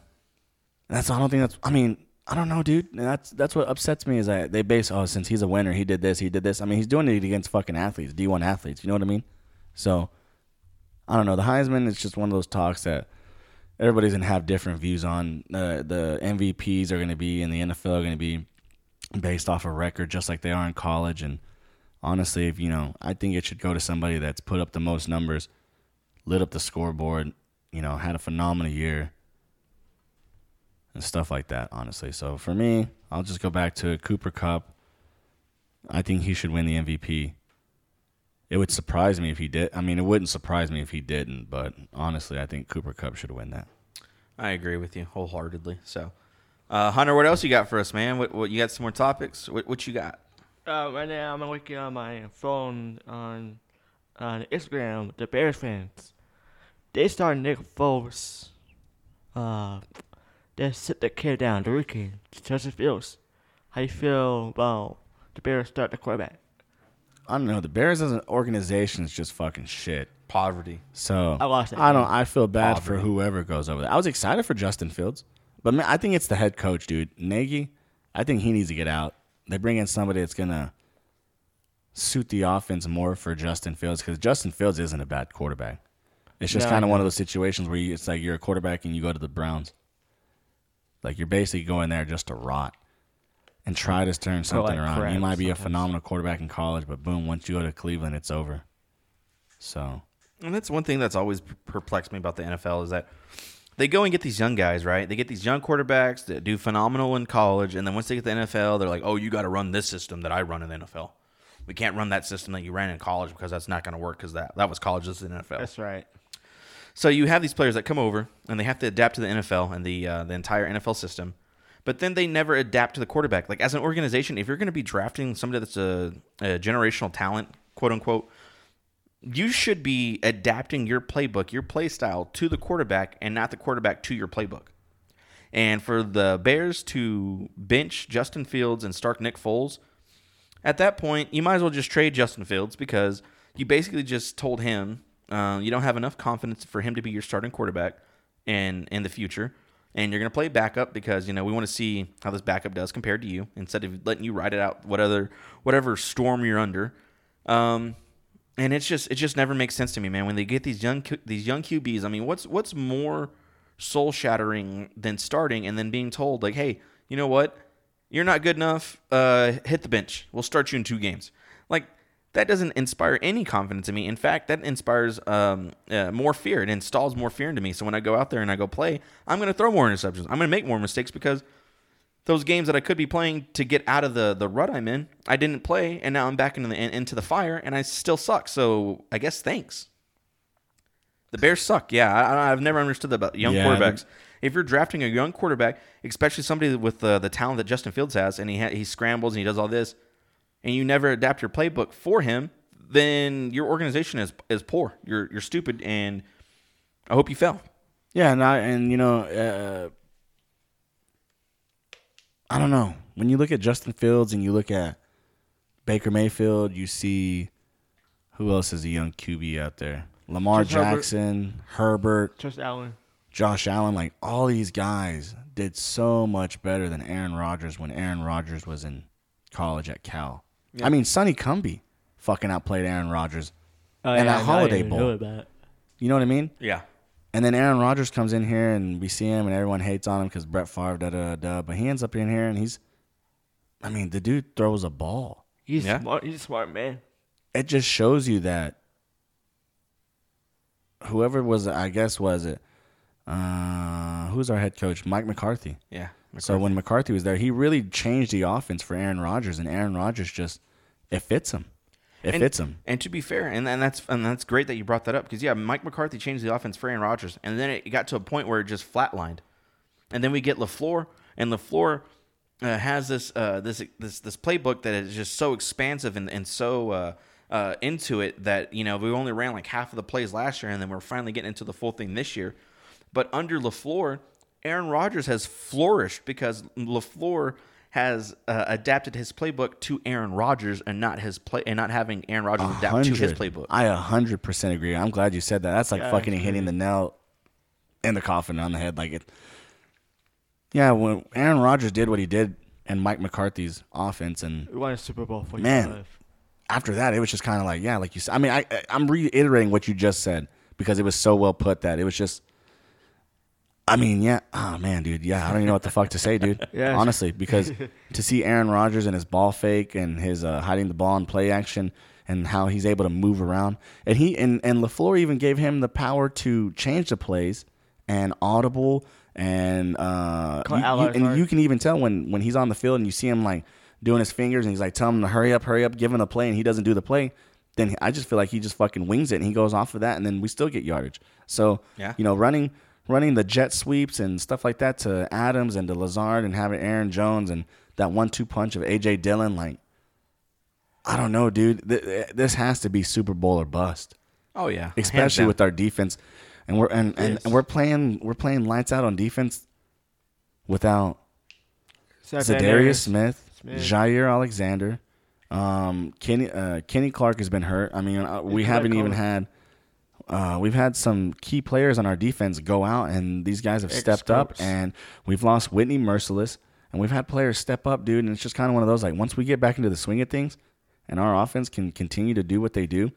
That's I don't think that's. I mean, I don't know, dude. That's that's what upsets me is that they base oh since he's a winner, he did this, he did this. I mean, he's doing it against fucking athletes, D one athletes. You know what I mean? So I don't know. The Heisman is just one of those talks that everybody's gonna have different views on. Uh, the MVPs are gonna be in the NFL are gonna be based off a record, just like they are in college. And honestly, if you know, I think it should go to somebody that's put up the most numbers, lit up the scoreboard, you know, had a phenomenal year and stuff like that, honestly. So for me, I'll just go back to Cooper Kupp. I think he should win the MVP. It would surprise me if he did. I mean, it wouldn't surprise me if he didn't, but honestly, I think Cooper Kupp should win that. I agree with you wholeheartedly. So, uh, Hunter, what else you got for us, man? What, what you got? Some more topics? What, what you got? Uh, right now, I'm looking on my phone on on Instagram. The Bears fans, they started Nick Foles. Uh, they sit the kid down, the rookie, Justin Fields. How you feel about the Bears start the quarterback? I don't know. The Bears as an organization is just fucking shit. Poverty. So I lost that I don't. I feel bad for whoever goes over there. I was excited for Justin Fields, but man, I think it's the head coach, dude. Nagy. I think he needs to get out. They bring in somebody that's gonna suit the offense more for Justin Fields because Justin Fields isn't a bad quarterback. It's just No, kind of one of those situations where you, it's like you're a quarterback and you go to the Browns. Like you're basically going there just to rot and try to turn something like around. crap You might be a phenomenal quarterback in college, but boom, once you go to Cleveland, it's over. So And that's one thing that's always perplexed me about the NFL is that they go and get these young guys, right? They get these young quarterbacks that do phenomenal in college, and then once they get to the NFL, they're like, "Oh, you got to run this system that I run in the NFL. We can't run that system that you ran in college because that's not going to work because that that was college, this is the NFL." That's right. So you have these players that come over and they have to adapt to the NFL and the uh, the entire NFL system, but then they never adapt to the quarterback. Like as an organization, if you're going to be drafting somebody that's a, a generational talent, quote unquote, you should be adapting your playbook, your play style to the quarterback and not the quarterback to your playbook. And for the Bears to bench Justin Fields and start Nick Foles, at that point, you might as well just trade Justin Fields because you basically just told him uh, you don't have enough confidence for him to be your starting quarterback in in the future, and you're going to play backup because you know we want to see how this backup does compared to you instead of letting you ride it out whatever whatever storm you're under. Um, and it's just it just never makes sense to me, man. When they get these young these young QBs, I mean, what's what's more soul shattering than starting and then being told like, hey, you know what? You're not good enough. Uh, hit the bench. We'll start you in two games. Like that doesn't inspire any confidence in me. In fact, that inspires um, uh, more fear. It installs more fear into me. So when I go out there and I go play, I'm going to throw more interceptions. I'm going to make more mistakes because those games that I could be playing to get out of the the rut I'm in, I didn't play, and now I'm back into the in- into the fire, and I still suck. So I guess thanks. The Bears suck. Yeah, I, I've never understood that about young Yeah, quarterbacks. If you're drafting a young quarterback, especially somebody with the the talent that Justin Fields has, and he ha- he scrambles and he does all this, and you never adapt your playbook for him, then your organization is is poor. You're you're stupid, and I hope you fail. Yeah, and I and you know, uh, I don't know. When you look at Justin Fields and you look at Baker Mayfield, you see who else is a young QB out there? Lamar Just Herbert. Jackson, Herbert, Josh Allen. Josh Allen. Like all these guys did so much better than Aaron Rodgers when Aaron Rodgers was in college at Cal. I mean, Sonny Cumbie fucking outplayed Aaron Rodgers. Oh, And yeah, that I Holiday didn't Bowl. know about. You know what I mean? Yeah. And then Aaron Rodgers comes in here and we see him and everyone hates on him because Brett Favre, da da da. da. But he ends up in here and he's, I mean, the dude throws a ball. He's Yeah. smart. He's a smart man. It just shows you that whoever was, I guess, was it, uh, who's our head coach? Mike McCarthy. Yeah. So when McCarthy was there, he really changed the offense for Aaron Rodgers, and Aaron Rodgers just, it fits him. It and, fits him. And to be fair, and, and that's and that's great that you brought that up because yeah, Mike McCarthy changed the offense for Aaron Rodgers, and then it got to a point where it just flatlined, and then we get Lafleur, and Lafleur uh, has this uh, this this this playbook that is just so expansive and and so. Uh, uh, into it that you know we only ran like half of the plays last year, and then we're finally getting into the full thing this year. But under Lafleur, Aaron Rodgers has flourished because LaFleur has uh, adapted his playbook to Aaron Rodgers and not his play and not having Aaron Rodgers adapt to his playbook. I a hundred percent agree. I'm glad you said that. That's like Yeah, fucking hitting the nail in the coffin on the head. Like it. Yeah, when Aaron Rodgers did what he did and Mike McCarthy's offense, and We won a Super Bowl for Man. you. after that, it was just kind of like, yeah, like you said. I mean, I, I I'm reiterating what you just said because it was so well put that it was just. I mean, yeah. Oh man, dude. Yeah, I don't even know what the fuck to say, dude. [laughs] Yeah. Honestly, because [laughs] to see Aaron Rodgers and his ball fake and his uh, hiding the ball in play action and how he's able to move around, and he and and Lafleur even gave him the power to change the plays and audible and uh, you- you- and you can even tell when when he's on the field and you see him like doing his fingers and he's like telling him to hurry up, hurry up, give him the play, and he doesn't do the play. Then I just feel like he just fucking wings it and he goes off of that, and then we still get yardage. So Yeah. you know, running running the jet sweeps and stuff like that to Adams and to Lazard and having Aaron Jones and that one two punch of AJ Dillon, like I don't know, dude. Th- This has to be Super Bowl or bust, oh yeah, especially with our defense, and we're and, and, and we're playing we're playing lights out on defense without Zadarius Smith, Smith. Jaire Alexander, um, Kenny uh, Kenny Clark has been hurt. I mean, uh, we haven't even had. Uh, we've had some key players on our defense go out, and these guys have stepped up. And we've lost Whitney Mercilus, and we've had players step up, dude. And it's just kind of one of those like once we get back into the swing of things, and our offense can continue to do what they do,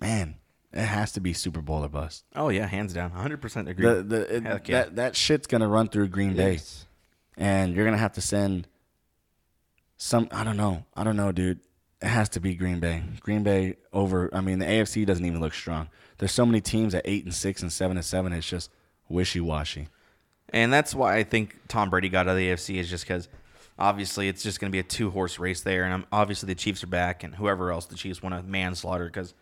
man, it has to be Super Bowl or bust. Oh yeah, hands down, 100 percent agree. The, the, it- yeah. that that shit's gonna run through Green Bay Yes. and you're gonna have to send some. I don't know. I don't know, dude. It has to be Green Bay. Green Bay over. I mean, the AFC doesn't even look strong. There's so many teams at eight and six and seven and seven. It's just wishy washy. And that's why I think Tom Brady got out of the AFC is just because obviously it's just going to be a two horse race there, and obviously the Chiefs are back, and whoever else the Chiefs want to manslaughter because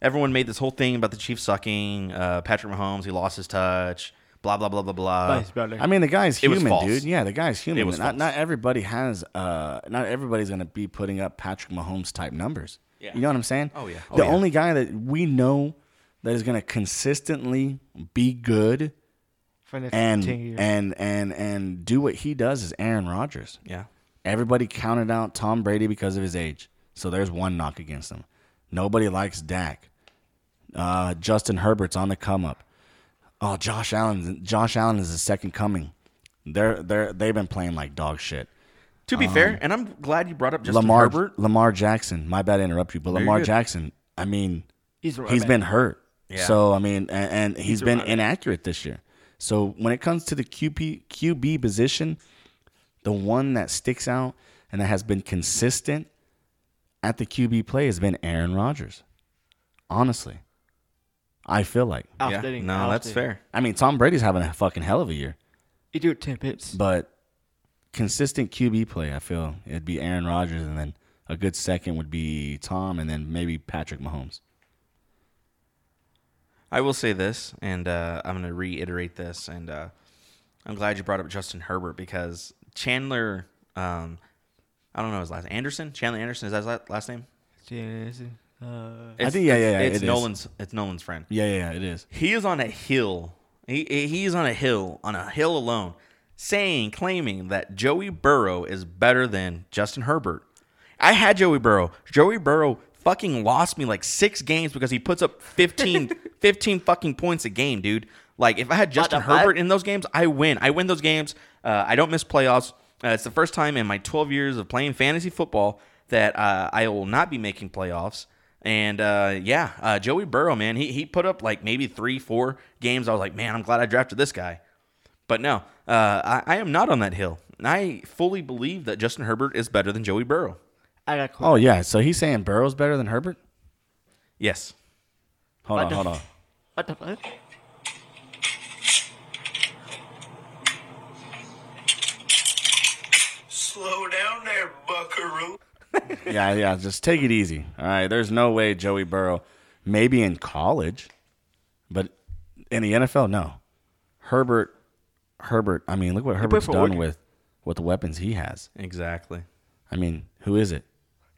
everyone made this whole thing about the Chiefs sucking. Uh, Patrick Mahomes, he lost his touch. Blah blah blah blah blah. I mean, the guy's human, dude. Yeah, the guy's human. It was not false. not everybody has. Uh, not everybody's gonna be putting up Patrick Mahomes type numbers. Yeah. You know what I'm saying? Oh, yeah. Oh, the yeah. only guy that we know that is gonna consistently be good for the and years. and and and do what he does is Aaron Rodgers. Yeah. Everybody counted out Tom Brady because of his age. So there's one knock against him. Nobody likes Dak. Uh, Justin Herbert's on the come up. Oh, Josh Allen. Josh Allen is the second coming. They're they're they've been playing like dog shit. To be fair, um, and I'm glad you brought up Justin Lamar Herbert. Lamar Jackson. My bad to interrupt you, but you're Lamar good. Jackson. I mean, He's a he's running been hurt. Yeah. So I mean, and, and he's a been inaccurate this year. So when it comes to the QB QB position, the one that sticks out and that has been consistent at the QB play has been Aaron Rodgers. Honestly, I feel like. Yeah. No, that's fair. I mean, Tom Brady's having a fucking hell of a year, You do it 10 pips. but consistent QB play, I feel it'd be Aaron Rodgers, and then a good second would be Tom, and then maybe Patrick Mahomes. I will say this, and uh, I'm going to reiterate this, and uh, I'm glad you brought up Justin Herbert because Chandler, um, I don't know his last Anderson. Chandler Anderson is that his last name? Yes. Uh, I think- yeah, yeah, yeah, It's it is. Nolan's. It's Nolan's friend. Yeah, yeah, yeah, it is. He is on a hill. He he is on a hill, on a hill alone, saying, claiming that Joey Burrow is better than Justin Herbert. I had Joey Burrow. Joey Burrow fucking lost me like six games because he puts up 15, [laughs] 15 fucking points a game, dude. Like if I had Justin? Herbert in those games, I win. I win those games. Uh, I don't miss playoffs. Uh, it's the first time in my 12 years of playing fantasy football that uh, I will not be making playoffs. And uh, yeah, uh, Joey Burrow, man, he, he put up like maybe three, four games. I was like, man, I'm glad I drafted this guy. But no, uh, I, I am not on that hill. I fully believe that Justin Herbert is better than Joey Burrow. I got Oh yeah, so he's saying Burrow's better than Herbert? Yes. Hold What on, the- hold on. What the fuck? Slow down there, buckaroo. [laughs] Yeah, yeah, just take it easy. All right, there's no way Joey Burrow, maybe in college, but in the NFL, no. Herbert, Herbert. I mean, look what Herbert's for done Oregon. with with the weapons he has. Exactly. I mean, who is it?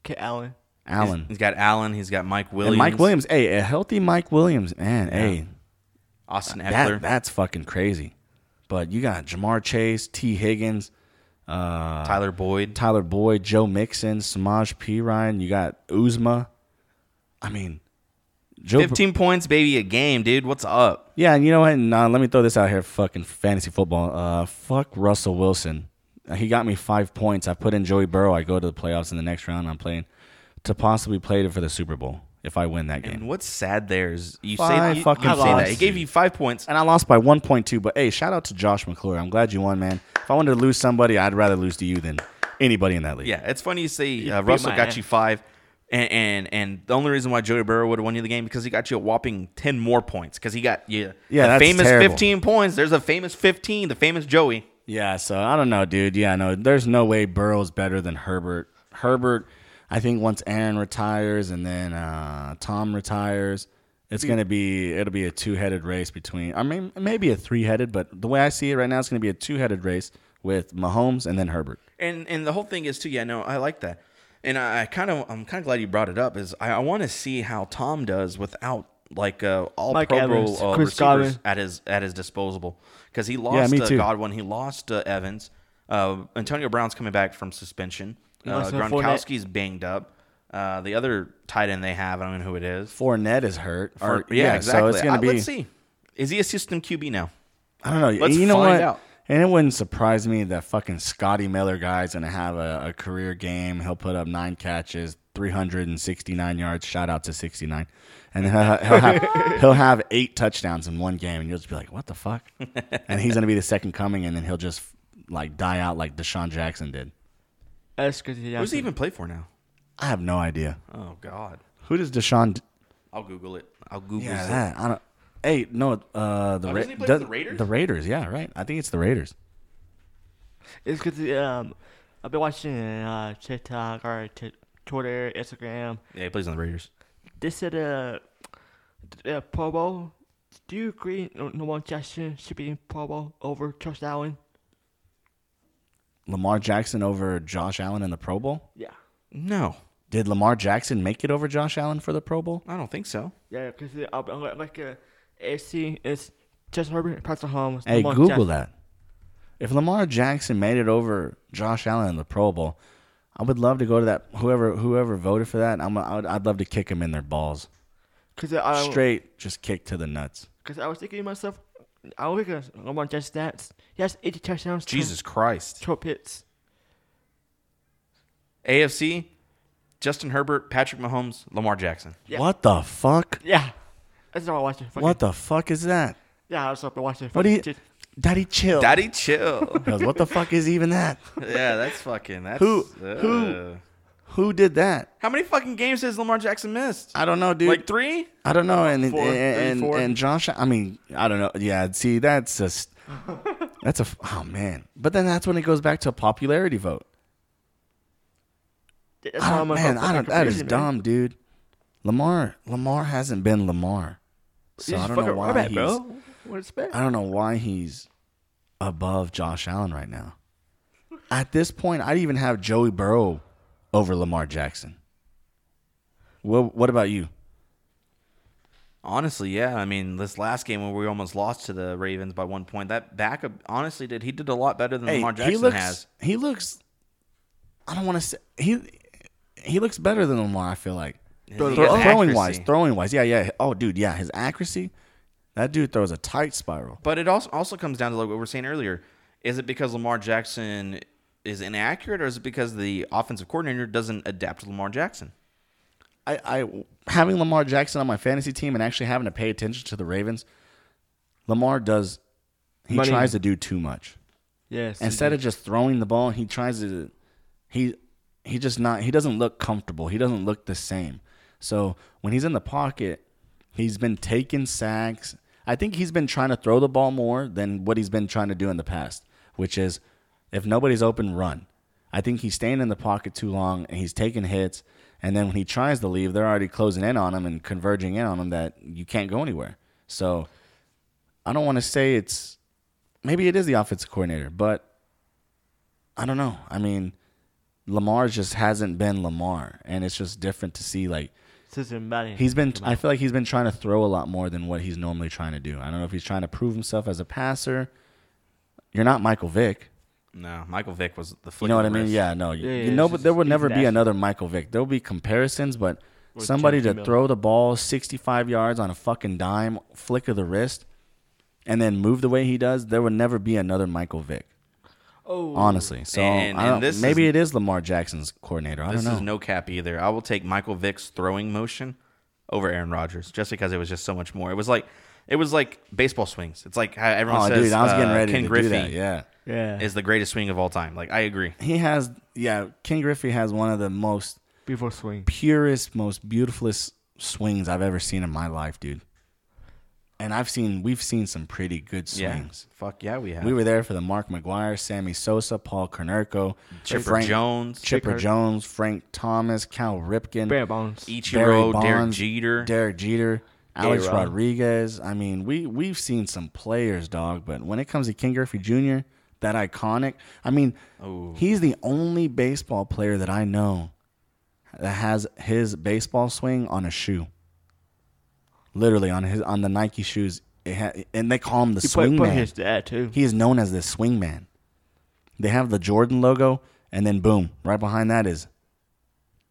Kit Allen. Allen. He's got Allen. He's got Mike Williams. And Mike Williams. Hey, a healthy Mike Williams, man. Hey, Austin Ekeler. that that's fucking crazy. but you got Ja'Marr Chase, Tee Higgins, uh, Tyler Boyd. Tyler Boyd, Joe Mixon, Samaje Perine. You got Uzomah. I mean, Joe. 15 points, baby, a game, dude. What's up? Yeah, and you know what? Nah, let me throw this out here. Fucking fantasy football. Uh, fuck Russell Wilson. Uh, He got me five points. I put in Joey Burrow. I go to the playoffs in the next round. I'm playing to possibly play it for the Super Bowl if I win that game. And what's sad there is you Five say you, fucking you say that. He gave you five points. And I lost by 1.2. But hey, shout out to Josh McClure. I'm glad you won, man. If I wanted to lose somebody, I'd rather lose to you than anybody in that league. Yeah, it's funny you say uh, Russell got you five, and, and and the only reason why Joey Burrow would have won you the game because he got you a whopping ten more points because he got you Yeah, the famous terrible. fifteen points. There's a famous fifteen, the famous Joey. Yeah, so I don't know, dude. Yeah, no, there's no way Burrow's better than Herbert. Herbert, I think once Aaron retires and then uh, Tom retires, it's gonna be it'll be a two headed race between. I mean, maybe a three headed, but the way I see it right now, it's gonna be a two headed race with Mahomes and then Herbert. And and the whole thing is too. Yeah, no, I like that, and I, I kind of I'm kind of glad you brought it up. Is I, I want to see how Tom does without like uh, all Mike Pro Evans, Bowl uh, Chris receivers Godwin. at his at his disposable because he lost me uh. Godwin, he lost uh, Evans. Uh, Antonio Brown's coming back from suspension. Uh, Gronkowski's banged up. Uh, the other tight end they have, I don't know who it is. Fournette is hurt. Or- For- yeah, exactly. So it's gonna be. Let's see. Is he a system QB now? I don't know. Let's you know find what? out. And it wouldn't surprise me that fucking Scotty Miller guy's gonna have a, a career game. He'll put up nine catches, 369 yards. Shout out to 69, and he'll, he'll have [laughs] he'll have eight touchdowns in one game, and you'll just be like, "What the fuck?" and he's gonna be the second coming, and then he'll just like die out like DeSean Jackson did. That's because he Who's he even play for now? I have no idea Oh God, who does DeSean. d- I'll Google it. I'll Google Yeah, that I don't. Hey, no, uh, the Oh, Ra- doesn't he does- the Raiders? The Raiders, yeah, right. I think it's the Raiders. It's because um, I've been watching uh, TikTok or t- Twitter, Instagram. Yeah, he plays on the Raiders. They said uh, uh, Pro Bowl. Do you agree no, no one Jackson should be in Pro Bowl over Josh Allen? Lamar Jackson over Josh Allen in the Pro Bowl. Yeah. No, Did Lamar Jackson make it over Josh Allen for the Pro Bowl? I don't think so. Yeah, because like, like uh, AFC is Justin Herbert, Patrick Mahomes. Hey, Lamar Google Jackson. that. If Lamar Jackson made it over Josh Allen in the Pro Bowl, I would love to go to that. Whoever whoever voted for that, I'm, I'd, I'd love to kick him in their balls. Cause I, Straight, just kick to the nuts. Because I was thinking to myself, I look at Lamar Jackson stats. He has 80 touchdowns. Jesus Christ. 12 hits. AFC, Justin Herbert, Patrick Mahomes, Lamar Jackson. Yeah. What the fuck? Yeah. That's not what I'm watching. Fucking- What the fuck is that? Yeah, I was up watching. What do you, fucking- Daddy? Chill. Daddy, chill. Goes, what the fuck is even that? [laughs] yeah, that's fucking. That's, Who- uh, who- Who did that? How many fucking games has Lamar Jackson missed? I don't know, dude. Like three? I don't know, and Four, and, maybe and four. and Josh. I mean, I don't know. Yeah, see, that's just that's a oh man. But then that's when it goes back to a popularity vote. That's I don't, man, I don't, that is man. dumb, dude. Lamar, Lamar hasn't been Lamar, so I don't know why he's. bro. What expect? I don't know why he's above Josh Allen right now. At this point, I'd even have Joey Burrow over Lamar Jackson. What What about you? Honestly, yeah. I mean, this last game where we almost lost to the Ravens by one point, that backup honestly did he did a lot better than Lamar Jackson he looks, has. He looks. I don't want to say he. He looks better than Lamar. I feel like He Throw- has throwing wise, throwing wise. Yeah, yeah. Oh, dude, yeah. His accuracy. That dude throws a tight spiral. But it also also comes down to like what we were saying earlier. Is it because Lamar Jackson is inaccurate, or is it because the offensive coordinator doesn't adapt to Lamar Jackson? I, I having Lamar Jackson on my fantasy team and actually having to pay attention to the Ravens. Lamar does. He Money. tries to do too much. Yes. Instead of just throwing the ball, he tries to. He he just not. He doesn't look comfortable. He doesn't look the same. So when he's in the pocket, he's been taking sacks. I think he's been trying to throw the ball more than what he's been trying to do in the past, which is if nobody's open, run. I think he's staying in the pocket too long and he's taking hits. And then when he tries to leave, they're already closing in on him and converging in on him that you can't go anywhere. So I don't want to say it's maybe it is the offensive coordinator, but I don't know. I mean, Lamar just hasn't been Lamar, and it's just different to see like. He's been. I feel like he's been trying to throw a lot more than what he's normally trying to do. I don't know if he's trying to prove himself as a passer, you're not Michael Vick. No, Michael Vick was the. You know what I mean? wrist. Yeah, no, you, Yeah, you know, but there will he's never be nasty. another Michael Vick. There'll be comparisons, but Or somebody to Miller. throw the ball 65 yards on a fucking dime, flick of the wrist, and then move the way he does, there will never be another Michael Vick. Oh, Honestly, so And- I and don't- this maybe is- it is Lamar Jackson's coordinator. I This don't know. is no cap either. I will take Michael Vick's throwing motion over Aaron Rodgers just because it was just so much more. It was like it was like baseball swings. It's like how everyone oh, says dude, I was getting uh, ready Ken to Griffey do that. Yeah, yeah. is the greatest swing of all time. Like I agree. he has. Yeah, Ken Griffey has one of the most before swing. purest, most beautifulest swings I've ever seen in my life, dude. And I've seen, we've seen some pretty good swings. Yeah. Fuck yeah, we have. We were there for the Mark McGwire, Sammy Sosa, Paul Konerko, Chipper Frank- Jones, Chipper Chipper. Jones, Frank Thomas, Cal Ripken, Bare bones. Barry Ichiro, Derek Bonds, Jeter. Derek Jeter, Alex A-Rod. Rodriguez. I mean, we we've seen some players, dog. But when it comes to Ken Griffey Jr., that iconic. I mean, Ooh. he's the only baseball player that I know that has his baseball swing on a shoe. Literally on his on the Nike shoes, it ha- and they call him the He swing played man. his dad too. He is known as the swing man. They have the Jordan logo, and then boom, right behind that is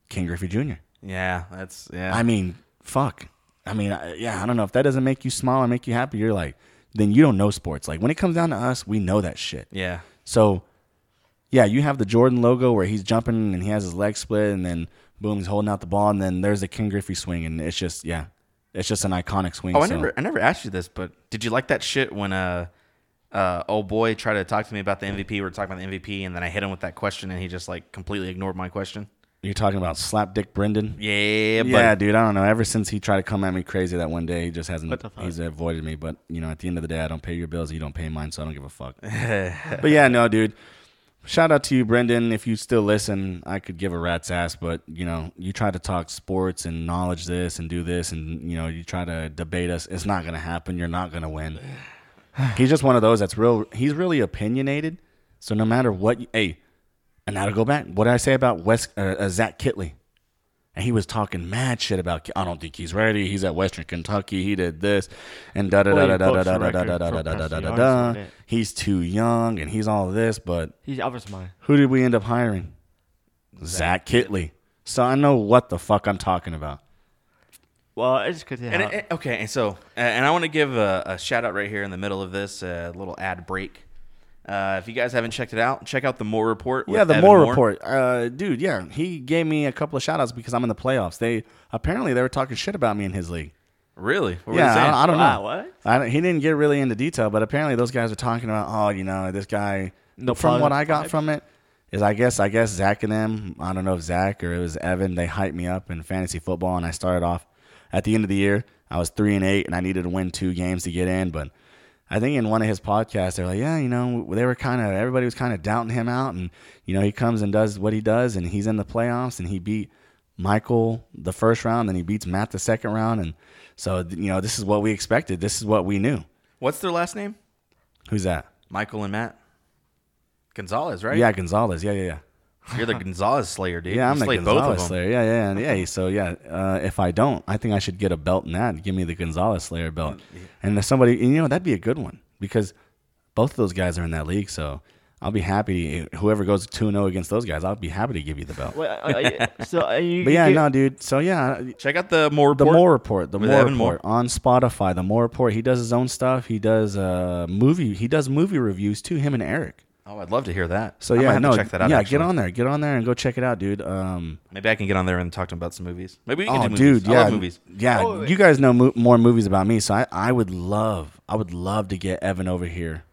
Ken Griffey Jr. yeah, that's yeah. I mean, fuck. I mean, I- yeah, I don't know if that doesn't make you smile and make you happy. You're like, then you don't know sports. Like when it comes down to us, we know that shit. yeah. So, yeah, you have the Jordan logo where he's jumping and he has his leg split, and then boom, he's holding out the ball, and then there's the Ken Griffey swing, and it's just yeah, it's just an iconic swing. Oh, I So- never, I never asked you this, but did you like that shit when uh, uh, old boy tried to talk to me about the MVP? We are talking about the MVP, and then I hit him with that question, and he just like completely ignored my question. You're talking about slap dick Brendan. Yeah, but Yeah, dude, I don't know. Ever since he tried to come at me crazy that one day, he just hasn't. What the fuck? He's avoided me. But you know, at the end of the day, I don't pay your bills, and you don't pay mine, so I don't give a fuck. [laughs] but yeah, no, dude. Shout out to you, Brendan. If you still listen, I could give a rat's ass. But you know, you try to talk sports and knowledge this and do this, and you know, you try to debate us. It's not gonna happen. You're not gonna win. [sighs] he's just one of those that's real. He's really opinionated. So no matter what, you, hey, and now to go back, what did I say about West uh, uh, Zach Kittley? And he was talking mad shit about. I don't think he's ready. He's at Western Kentucky. He did this, and da da da Well, da da da da da da da da da da da da. yards on it. He's too young, and he's all this. But He's Albert's mine. who did we end up hiring? Zach Kittley. So I know what the fuck I'm talking about. Well, it's just because And it, okay, and so uh, and I want to give a, a shout out right here in the middle of this uh, little ad break. Uh, if you guys haven't checked it out, check out the Moore Report. with Yeah, the Evan Moore report, uh, dude. Yeah, he gave me a couple of shout outs because I'm in the playoffs. They apparently they were talking shit about me in his league. Really? What yeah. I, I don't know. Wow, what? I don't, he didn't get really into detail, but apparently those guys are talking about, oh, you know, this guy. No from what I got vibes? from it is, I guess, I guess Zach and them. I don't know if Zach or it was Evan. They hyped me up in fantasy football, and I started off at the end of the year. I was three and eight, and I needed to win two games to get in. But I think in one of his podcasts, they're like, yeah, you know, they were kind of everybody was kind of doubting him out, and you know, he comes and does what he does, and he's in the playoffs, and he beat Michael the first round, and he beats Matt the second round, and so you know, this is what we expected. This is what we knew. What's their last name? Who's that? Michael and Matt Gonzalez, right? Yeah, Gonzalez. Yeah, yeah, yeah. You're the Gonzalez Slayer, dude. Yeah, I'm you the Gonzalez both of them. Slayer. Yeah, yeah, and yeah. So yeah, uh, if I don't, I think I should get a belt in that. Give me the Gonzalez Slayer belt, and if somebody, you know, that'd be a good one because both of those guys are in that league. So I'll be happy. Whoever goes two zero against those guys, I'll be happy to give you the belt. Wait, uh, uh, so uh, you, But yeah, get- no, dude. So yeah, Check out the Moore the Report. Moore Report, the more Moore Evan Report on Spotify. The more Report. He does his own stuff. He does uh movie. He does movie reviews too. Him and Eric. Oh, I'd love to hear that. So I might yeah, have to no, check that out. yeah, actually. get on there, get on there, and go check it out, dude. Um, Maybe I can get on there and talk to him about some movies. Maybe we can oh, do movies. dude, I yeah, love movies. yeah. Oh, you guys know mo- more movies about me, so I, I would love, I would love to get Evan over here,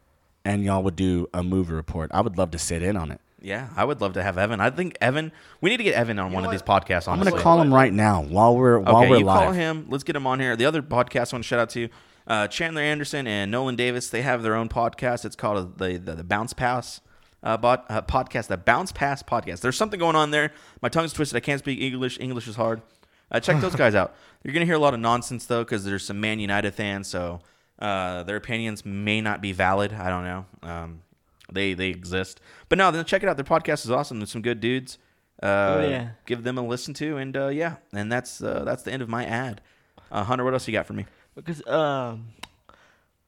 and y'all would do a movie report. I would love to sit in on it. Yeah, I would love to have Evan. I think Evan. We need to get Evan on one of these podcasts. I'm gonna call him right now while we're while okay, we're you live. call him. Let's get him on here. The other podcast I want to shout out to uh, Chandler Anderson and Nolan Davis. They have their own podcast. It's called the the, the Bounce Pass uh, bot, uh, podcast. The Bounce Pass podcast. There's something going on there. My tongue's twisted. I can't speak English. English is hard. Uh, check those guys out. [laughs] You're gonna hear a lot of nonsense though, because there's some Man United fans. So uh, their opinions may not be valid. I don't know. Um, they they exist, but no. Then check it out. Their podcast is awesome. There's some good dudes. Uh, Oh, yeah. Give them a listen to, and uh, yeah, and that's uh, that's the end of my ad. Uh, Hunter, what else you got for me? Because um,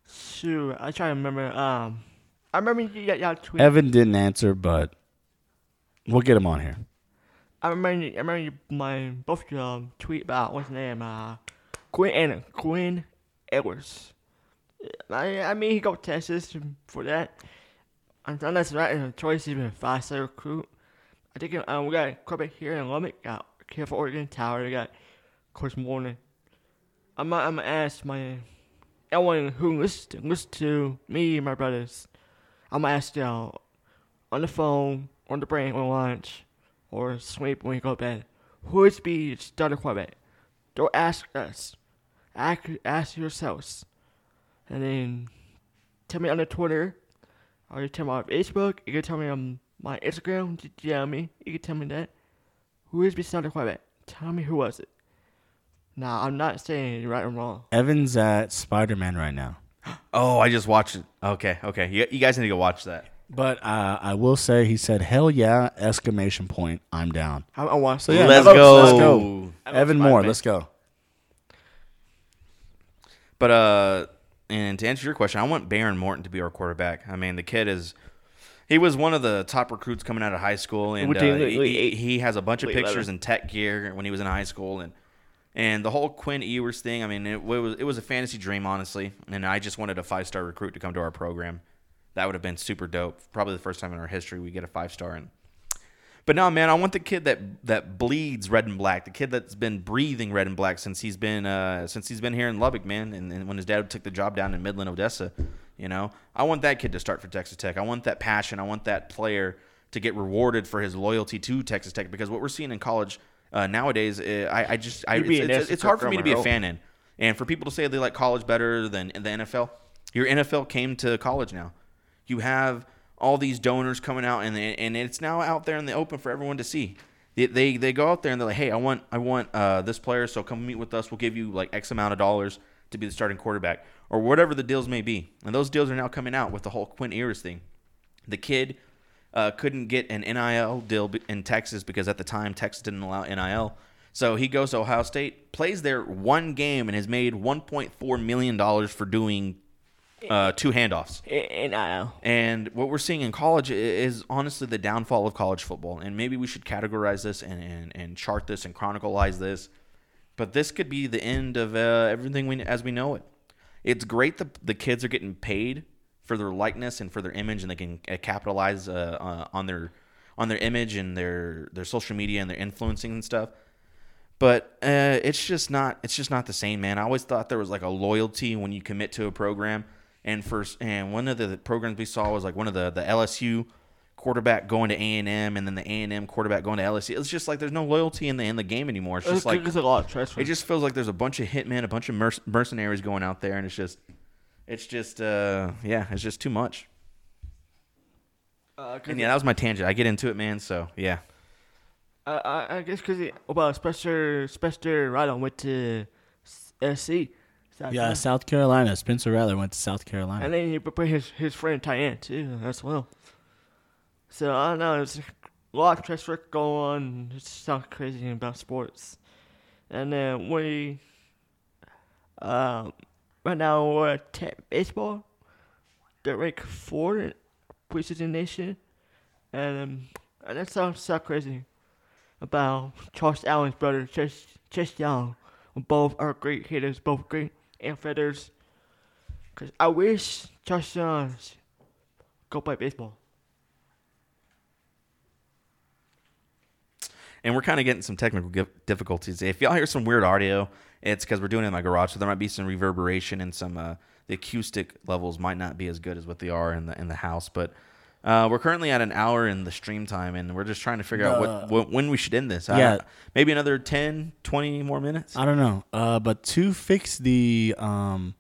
shoot, I try to remember um, I remember you got y'all tweet. Evan didn't answer, but we'll get him on here. I remember, I remember you, my both of y'all tweet about what's his name, uh, Quinn Anna, Quinn Edwards. I, I mean, he go to Texas for that. Unless right in the choice, a five star recruit. I think um, we got quarterback here in Lubbock, got kid for Oregon Tower, we got of course Morning. I'm I'm ask my anyone who listens to, listen to me and my brothers. I'm gonna ask y'all on the phone, on the brain, on lunch, or sleep when you go to bed. Who would be starter quarterback? Don't ask us. Ask, ask yourselves. And then tell me on the Twitter, or you tell me on Facebook. You can tell me on my Instagram. DM me. You can tell me that. Who is be starter quarterback? Tell me who was it. Nah, I'm not saying right or wrong. Evan's at Spider Man right now. [gasps] Oh, I just watched it. Okay, okay. You, you guys need to go watch that. But uh, I will say, he said, "Hell yeah!" Exclamation point. I'm down. I, I want So yeah, Let's let's go. Let's go. Evan Moore. Let's go. But uh, and to answer your question, I want Behren Morton to be our quarterback. I mean, the kid is. He was one of the top recruits coming out of high school, and uh, he, he- has a bunch of pictures letter. in tech gear when he was in high school, and and the whole Quinn Ewers thing. I mean, it, was it was a fantasy dream, honestly, and I just wanted a five star recruit to come to our program. That would have been super dope. Probably the first time in our history we get a five star, and but no, man, I want the kid that that bleeds red and black. The kid that's been breathing red and black since he's been uh, since he's been here in Lubbock, man. And, and when his dad took the job down in Midland, Odessa, you know, I want that kid to start for Texas Tech. I want that passion. I want that player to get rewarded for his loyalty to Texas Tech because what we're seeing in college uh, nowadays, uh, I, I just I, it's, it's, it's hard for me to be a fan in, and for people to say they like college better than the NFL. Your NFL came to college now. You have all these donors coming out, and and it's now out there in the open for everyone to see. They, they, they go out there and they're like, hey, I want I want uh, this player, so come meet with us. We'll give you like X amount of dollars to be the starting quarterback, or whatever the deals may be. And those deals are now coming out with the whole Quinn Ewers thing. The kid uh, couldn't get an NIL deal in Texas because at the time Texas didn't allow NIL. So he goes to Ohio State, plays there one game, and has made 1.4 million dollars for doing uh, two handoffs. And I And what we're seeing in college is honestly the downfall of college football. And maybe we should categorize this and, and, and chart this and chronicleize this. But this could be the end of uh, everything we, as we know it. It's great that the kids are getting paid for their likeness and for their image, and they can uh, capitalize uh, uh, on their on their image and their their social media and their influencing and stuff. But uh, it's just not it's just not the same, man. I always thought there was like a loyalty when you commit to a program. And first, and one of the programs we saw was like one of the the LSU quarterback going to A and M, and then the A and M quarterback going to LSU. It's just like there's no loyalty in the in the game anymore. It's just like there's a lot of transfer. it just feels like there's a bunch of hitmen, a bunch of merc- mercenaries going out there, and it's just, it's just, uh, yeah, it's just too much. uh, 'cause And yeah, that was my tangent. I get into it, man. So yeah, I, I, I guess because well, Spencer Spencer Ryland went to SC. South Yeah, Carolina. South Carolina. Spencer Rattler went to South Carolina. and then he put his his friend Tyann too as well. So I don't know. There's a lot of transfer going on. It sounds crazy about sports. And then we, um, right now we're at baseball. They're ranked four in preseason nation, and um, and that sounds so crazy about Charles Allen's brother, Chase Chase Young. Both are great hitters, both great infielders. Cause I wish Josh Young go play baseball. and we're kind of getting some technical difficulties. If y'all hear some weird audio, it's because we're doing it in my garage, so there might be some reverberation and some uh, the acoustic levels might not be as good as what they are in the in the house. But uh, we're currently at an hour in the stream time, and we're just trying to figure out what, what when we should end this. Yeah. maybe another 10, 20 more minutes. I don't know. Uh, but to fix the um,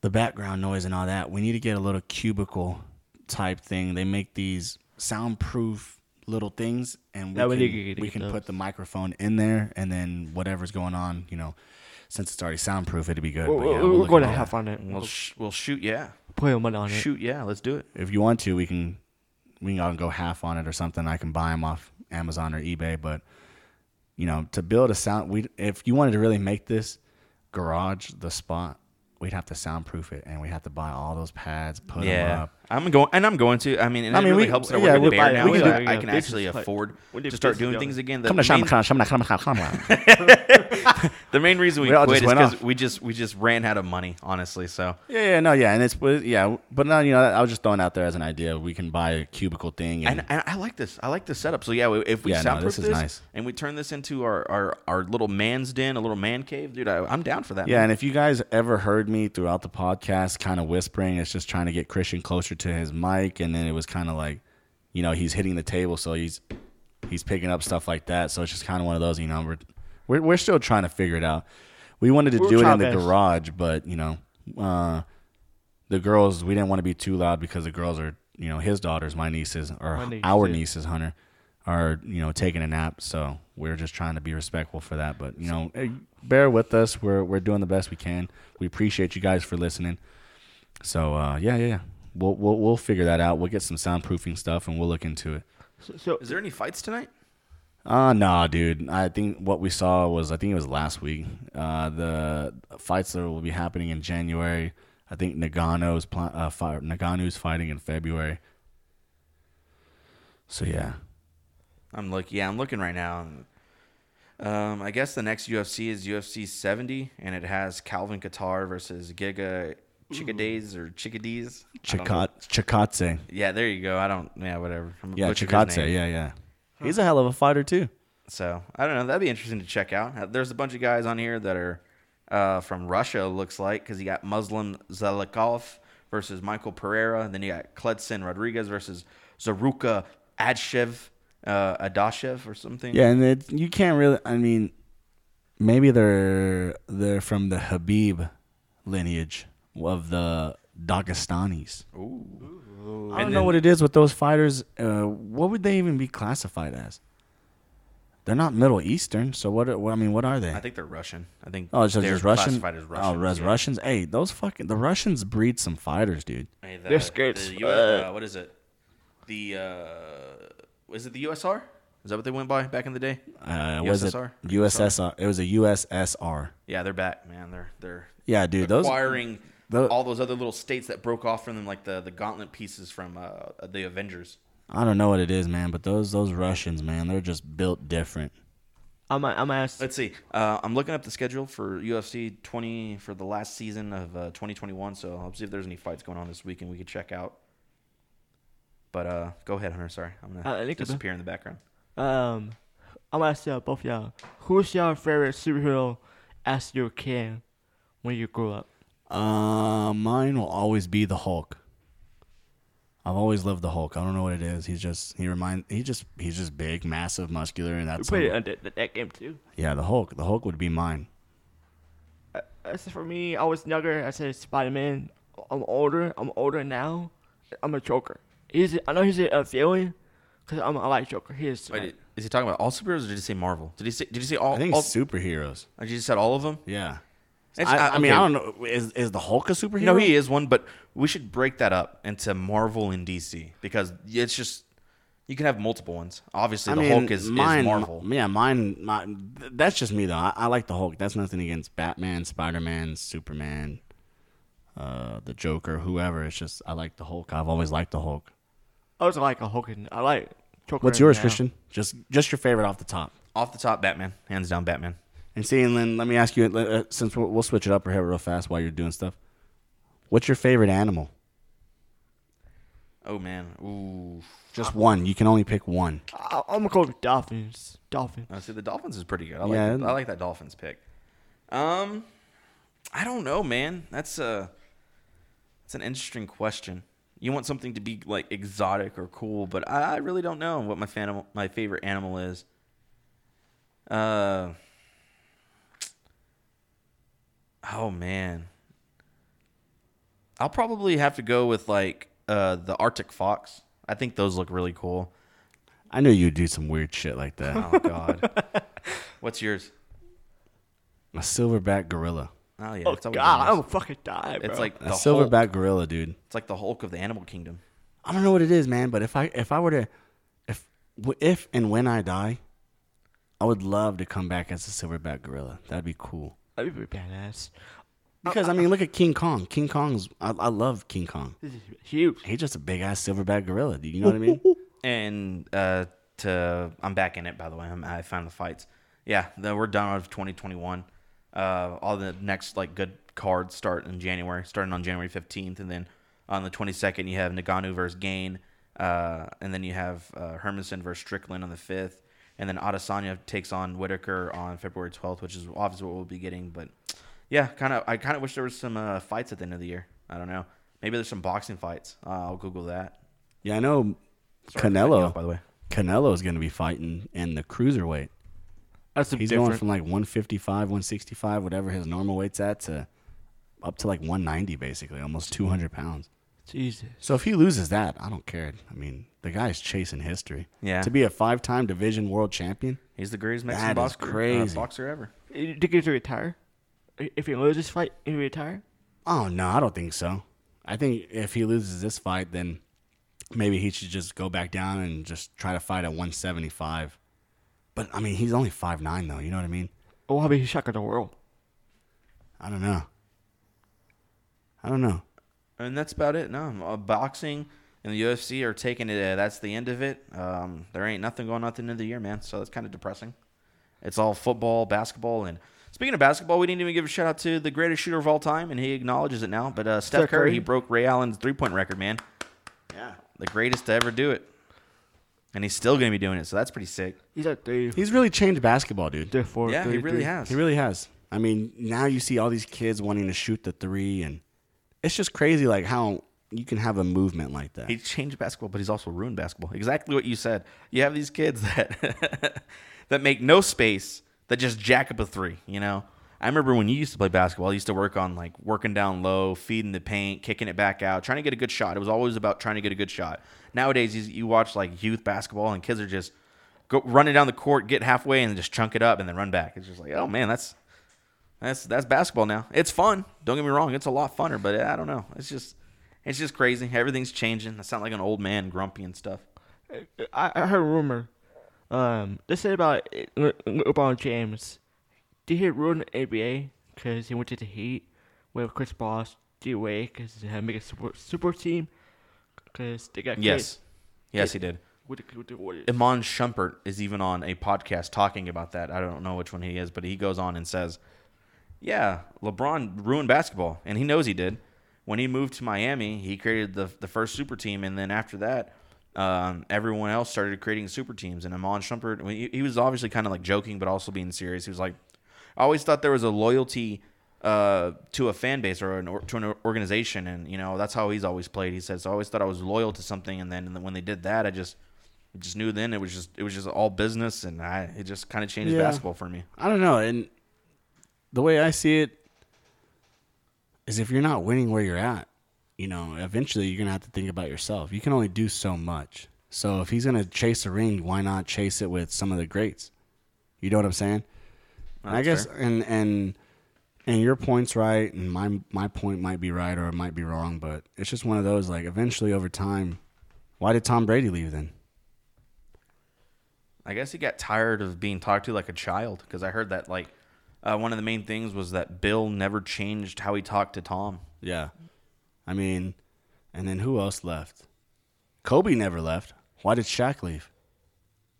the background noise and all that, we need to get a little cubicle type thing. They make these soundproof little things, and we Yeah, can, need to get- we can put the microphone in there, and then whatever's going on, you know, since it's already soundproof, it'd be good. We're, But yeah, we're, we'll we're going to into that. have fun it. We'll sh- we'll shoot. Yeah, put a money on it. shoot. Yeah, let's do it. If you want to, we can we can all go half on it or something. I can buy them off Amazon or eBay, but you know, to build a sound, we if you wanted to really make this garage the spot, we'd have to soundproof it, and we have to buy all those pads, put them Yeah, up. I'm going, and I'm going to. I mean, and I it mean, really we- helps that yeah, we're we- bear now. we so can I, do- I can actually plan. afford We do to start doing things again. The Come to sham, main, [laughs] [laughs] the main reason we We quit just is because we just we just ran out of money, honestly. So Yeah, yeah, no, yeah, and it's yeah, but no, you know, I was just throwing out there as an idea. We can buy a cubicle thing, and, And, and I like this. I like the setup. So yeah, if we Yeah, no, soundproof this this, is nice. and we turn this into our, our, our little man's den, a little man cave, dude, I, I'm down for that. yeah, man. and if you guys ever heard me throughout the podcast, kind of whispering, it's just trying to get Christian closer to his mic, and then it was kind of like, you know, he's hitting the table, so he's he's picking up stuff like that. So it's just kind of one of those, you know, we're we're, we're still trying to figure it out. We wanted to We're do it in the best. garage, but you know, uh, the girls we didn't want to be too loud because the girls are, you know, his daughters, my nieces, or My niece, our yeah. nieces, Hunter, are you know taking a nap. So we're just trying to be respectful for that. But you know, bear with us. We're we're doing the best we can. We appreciate you guys for listening. So uh, yeah, yeah, yeah. We'll, we'll we'll figure that out. We'll get some soundproofing stuff and we'll look into it. So, so Is there any fights tonight? Uh nah, dude. I think what we saw was I think it was last week. Uh, the fights that will be happening in January. I think Ngannou's pl- uh, fi- Ngannou's fighting in February. So yeah, I'm look. Yeah, I'm looking right now. Um, I guess the next UFC is UFC 70, and it has Calvin Kattar versus Giga Chickades or chickadees. I don't know. Chikot Chikadze. Yeah, there you go. I don't. Yeah, whatever. I'm Yeah, butchering his Chikadze. name. Yeah, yeah. He's a hell of a fighter too. So I don't know. That'd be interesting to check out. Uh, There's a bunch of guys on here that are uh, from Russia. Looks like because you got Muslim Salikhov versus Michael Pereira, and then you got Kleydson Rodrigues versus Zaruka Adshev, uh, Adashev or something. Yeah, and it, you can't really. I mean, maybe they're they're from the Khabib lineage of the Dagestanis. Ooh. I don't And know what it is with those fighters. Uh, what would they even be classified as? They're not Middle Eastern, so what? Are, what I mean, what are they? I think they're Russian. I think. oh, it's just, they're just Russian. classified as Russian. Oh, Russians. yeah. Russians. Hey, those fucking the Russians breed some fighters, dude. Hey, the, They're scared the as U- uh, what is it? The uh, is it the USR? Is that what they went by back in the day? Uh, was it USSR? USSR? It was a USSR. Yeah, they're back, man. They're they're Yeah, dude. Those acquiring tho- all those other little states that broke off from them, like the the gauntlet pieces from uh, the Avengers. I don't know what it is, man, but those those Russians, man, they're just built different. I'm I'm asked. Let's see. Uh, I'm looking up the schedule for UFC 20 for the last season of uh, 2021. So I'll see if there's any fights going on this weekend we could check out. But uh, go ahead, Hunter. Sorry, I'm gonna Uh, disappear in the background. Um, I'm gonna ask y'all both y'all. Who's your favorite superhero as you can when you grow up? Uh, mine will always be the Hulk. I've always loved the Hulk. I don't know what it is. He's just he remind he just he's just big, massive, muscular, and We that's played all- it on the, that game too. yeah. The Hulk. The Hulk would be mine. Uh, As for me, I was younger. I said Spider Man. I'm older. I'm older now. I'm a Joker. He's I know he's a, a villain because I'm I like Joker. He is. Wait, is he talking about all superheroes, or did he say Marvel? Did he say? Did he say all? I think all, superheroes. oh, you just said all of them. Yeah. It's- I, I mean, okay. I don't know. Is is the Hulk a superhero? No, he is one, but we should break that up into Marvel and DC because it's just you can have multiple ones. Obviously, the Hulk is, mine, is Marvel. Yeah, mine. My, that's just me though. I, I like the Hulk. That's nothing against Batman, Spider Man, Superman, uh, the Joker, whoever. It's just I like the Hulk. I've always liked the Hulk. I was like a Hulk. and I like Joker. What's yours, now. Christian? Just just your favorite off the top. Off the top, Batman, hands down, Batman. And see, and then let me ask you, uh, since we'll, we'll switch it up here real fast while you're doing stuff. What's your favorite animal? Oh man, ooh. Just one. You can only pick one. I, I'm gonna go with Dolphins. Dolphins. Uh, see, the Dolphins is pretty good. I like. Yeah. I like that Dolphins pick. Um, I don't know, man. That's a. It's an interesting question. You want something to be like exotic or cool, but I, I really don't know what my fan, my favorite animal is. Uh. Oh man. I'll probably have to go with like uh the Arctic fox. I think those look really cool. I knew you'd do some weird shit like that. Oh god. [laughs] What's yours? a silverback gorilla. Oh yeah, Oh it's God, been I'm nice. gonna fucking die, bro. It's like A the silverback Hulk. gorilla, dude. It's like the Hulk of the animal kingdom. I don't know what it is, man, but if I if I were to if if and when I die, I would love to come back as a silverback gorilla. That'd be cool. That'd be pretty badass. Because I mean, look at King Kong. King Kong's I, I love King Kong. This huge. He's just a big ass silverback gorilla. Do you know what I mean? [laughs] And uh, to I'm back in it by the way. I'm, I found the fights. Yeah, then we're done with 2021. Uh, all the next like good cards start in January, starting on January 15th, and then on the 22nd you have Ngannou versus Gane, uh, and then you have uh, Hermansson versus Strickland on the 5th, and then Adesanya takes on Whittaker on February 12th, which is obviously what we'll be getting. But yeah, kind of I kind of wish there was some uh, fights at the end of the year. I don't know. Maybe there's some boxing fights. Uh, I'll Google that. Yeah, I know. Sorry for cutting you Canelo, by the way. Canelo is going to be fighting in the cruiserweight. That's a He's different. going from like 155, 165, whatever his normal weight's at, to up to like 190, basically, almost 200 pounds. Jesus. So if he loses that, I don't care. I mean, the guy's chasing history. Yeah. To be a five-time division world champion, He's the greatest Mexican That is boxer, uh, crazy. boxer ever. Do you think he's retire? If he loses this fight, he retire? oh no, I don't think so. I think if he loses this fight, then maybe he should just go back down and just try to fight at 175. But I mean, he's only five nine though. You know what I mean? Oh, how about he shock of the world? I don't know. I don't know. And that's about it. No, uh, boxing and the UFC are taking it. Uh, that's the end of it. Um, there ain't nothing going on at the end of the year, man. So that's kind of depressing. It's all football, basketball, and speaking of basketball, we didn't even give a shout out to the greatest shooter of all time, and he acknowledges it now. But uh, Steph, Steph Curry, Curry. he broke Ray Allen's three point record, man. Yeah. The greatest to ever do it, and he's still gonna be doing it. So that's pretty sick. He's at three, He's really changed basketball, dude. three, four, Yeah, he really three. has. He really has. I mean, now you see all these kids wanting to shoot the three, and it's just crazy, like how you can have a movement like that. He changed basketball, but he's also ruined basketball. Exactly what you said. You have these kids [laughs] that that make no space that just jack up a three. You know, I remember when you used to play basketball. I used to work on like working down low, feeding the paint, kicking it back out, trying to get a good shot. It was always about trying to get a good shot. Nowadays, you, you watch like youth basketball, and kids are just go running down the court, get halfway, and just chunk it up, and then run back. It's just like, oh man, that's that's that's basketball now. It's fun. Don't get me wrong. It's a lot funner, but I don't know. It's just it's just crazy. Everything's changing. I sound like an old man, grumpy and stuff. I, I heard a rumor. Um, they said about LeBron James. Did he ruin the NBA because he went to the Heat with Chris Bosh, D Wade, because they had to make a super, super team? Because they got Yes, yes, he did. with the, with the Warriors. Iman Shumpert is even on a podcast talking about that. I don't know which one he is, but he goes on and says, "Yeah, LeBron ruined basketball, and he knows he did. When he moved to Miami, he created the the first super team, and then after that." Um, everyone else started creating super teams, and Iman Shumpert, he, he was obviously kind of like joking, but also being serious. He was like, "I always thought there was a loyalty uh, to a fan base or, an or to an organization, and you know that's how he's always played." He says, "I always thought I was loyal to something, and then, and then when they did that, I just just knew then it was just it was just all business, and I it just kind of changed Yeah. basketball for me." I don't know. And the way I see it is if you're not winning where you're at, you know, eventually you're going to have to think about yourself. You can only do so much. So if he's going to chase a ring, why not chase it with some of the greats? You know what I'm saying? I guess and and and your point's right and my my point might be right or it might be wrong, but it's just one of those like eventually over time, why did Tom Brady leave then? I guess he got tired of being talked to like a child because I heard that like uh, one of the main things was that Bill never changed how he talked to Tom. Yeah. I mean, and then who else left? Kobe never left. Why did Shaq leave?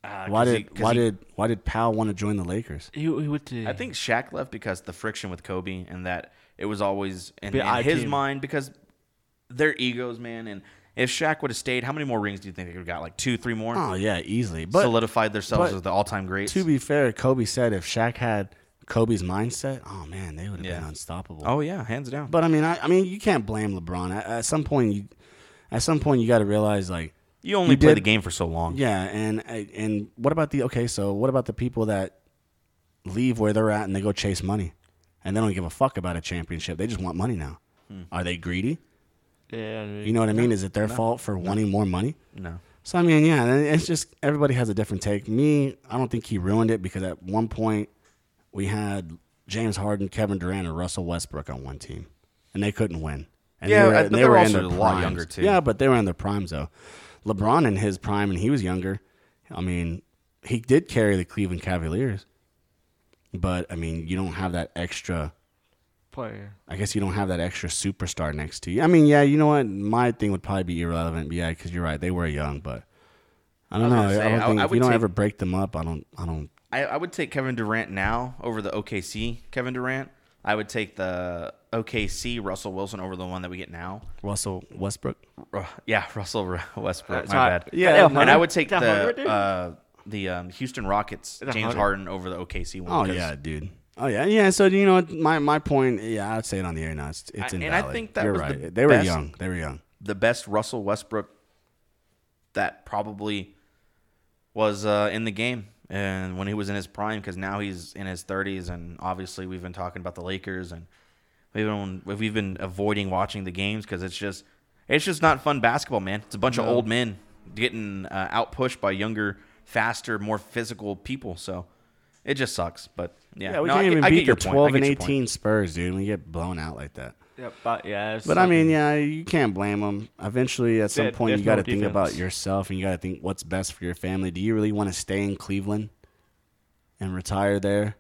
Uh, Why 'cause did he- why he- did why did Powell want to join the Lakers? he, he went to. I think Shaq left because the friction with Kobe and that it was always in, in his team. mind because their egos, man. And if Shaq would have stayed, how many more rings do you think they would have got? Like two, three more? Oh yeah, easily. But Solidified themselves but as the all-time greats. to be fair, Kobe said if Shaq had Kobe's mindset, oh man, they would have Yeah. been unstoppable. oh yeah, hands down. But I mean, I, I mean, you can't blame LeBron. At, at some point, you at some point you got to realize like you only you play did- the game for so long. Yeah, and and what about the okay? So what about the people that leave where they're at and they go chase money, and they don't give a fuck about a championship? They just want money now. Hmm. Are they greedy? yeah, I mean, You know what I mean? Is it their fault for wanting more money? No. So I mean, yeah, it's just everybody has a different take. Me, I don't think he ruined it because at one point we had James Harden, Kevin Durant, and Russell Westbrook on one team, and they couldn't win. And Yeah, they were, but and they they were were in their a lot primes. younger, too. Yeah, but they were in their primes though. LeBron in his prime, and he was younger. I mean, he did carry the Cleveland Cavaliers, but I mean, you don't have that extra player. I guess you don't have that extra superstar next to you. I mean, yeah, you know what? My thing would probably be irrelevant. Yeah, because you're right. They were young, but I don't I know. say, I don't I- think I if would you don't take- ever break them up, I don't. I don't. I, I would take Kevin Durant now over the OKC Kevin Durant. I would take the OKC Russell Wilson over the one that we get now. Russell Westbrook. Uh, yeah, [laughs] Russell Westbrook. That's my hot. bad. Yeah, and I would take Is the uh, the um, Houston Rockets James Harden? Harden over the OKC one. Oh 'cause yeah, dude. Oh yeah, yeah. So you know my my point. Yeah, I'd say it on the air now. It's, it's I- and. I think that you're was the right. they were best- young. They were young. the best Russell Westbrook that probably was uh, in the game and when he was in his prime because now he's in his 30s and obviously we've been talking about the Lakers and we've been we've been avoiding watching the games because it's just it's just not fun basketball man it's a bunch of old men getting uh, out pushed by younger faster more physical people so it just sucks but yeah, Yeah, we No, I can't get- even I beat your the twelve and your point. eighteen Spurs, dude. We get blown out like that. Yeah, but yeah. But I mean, yeah, you can't blame them. Eventually, at some point, you got to no think defense. about yourself and you got to think what's best for your family. Do you really want to stay in Cleveland and retire there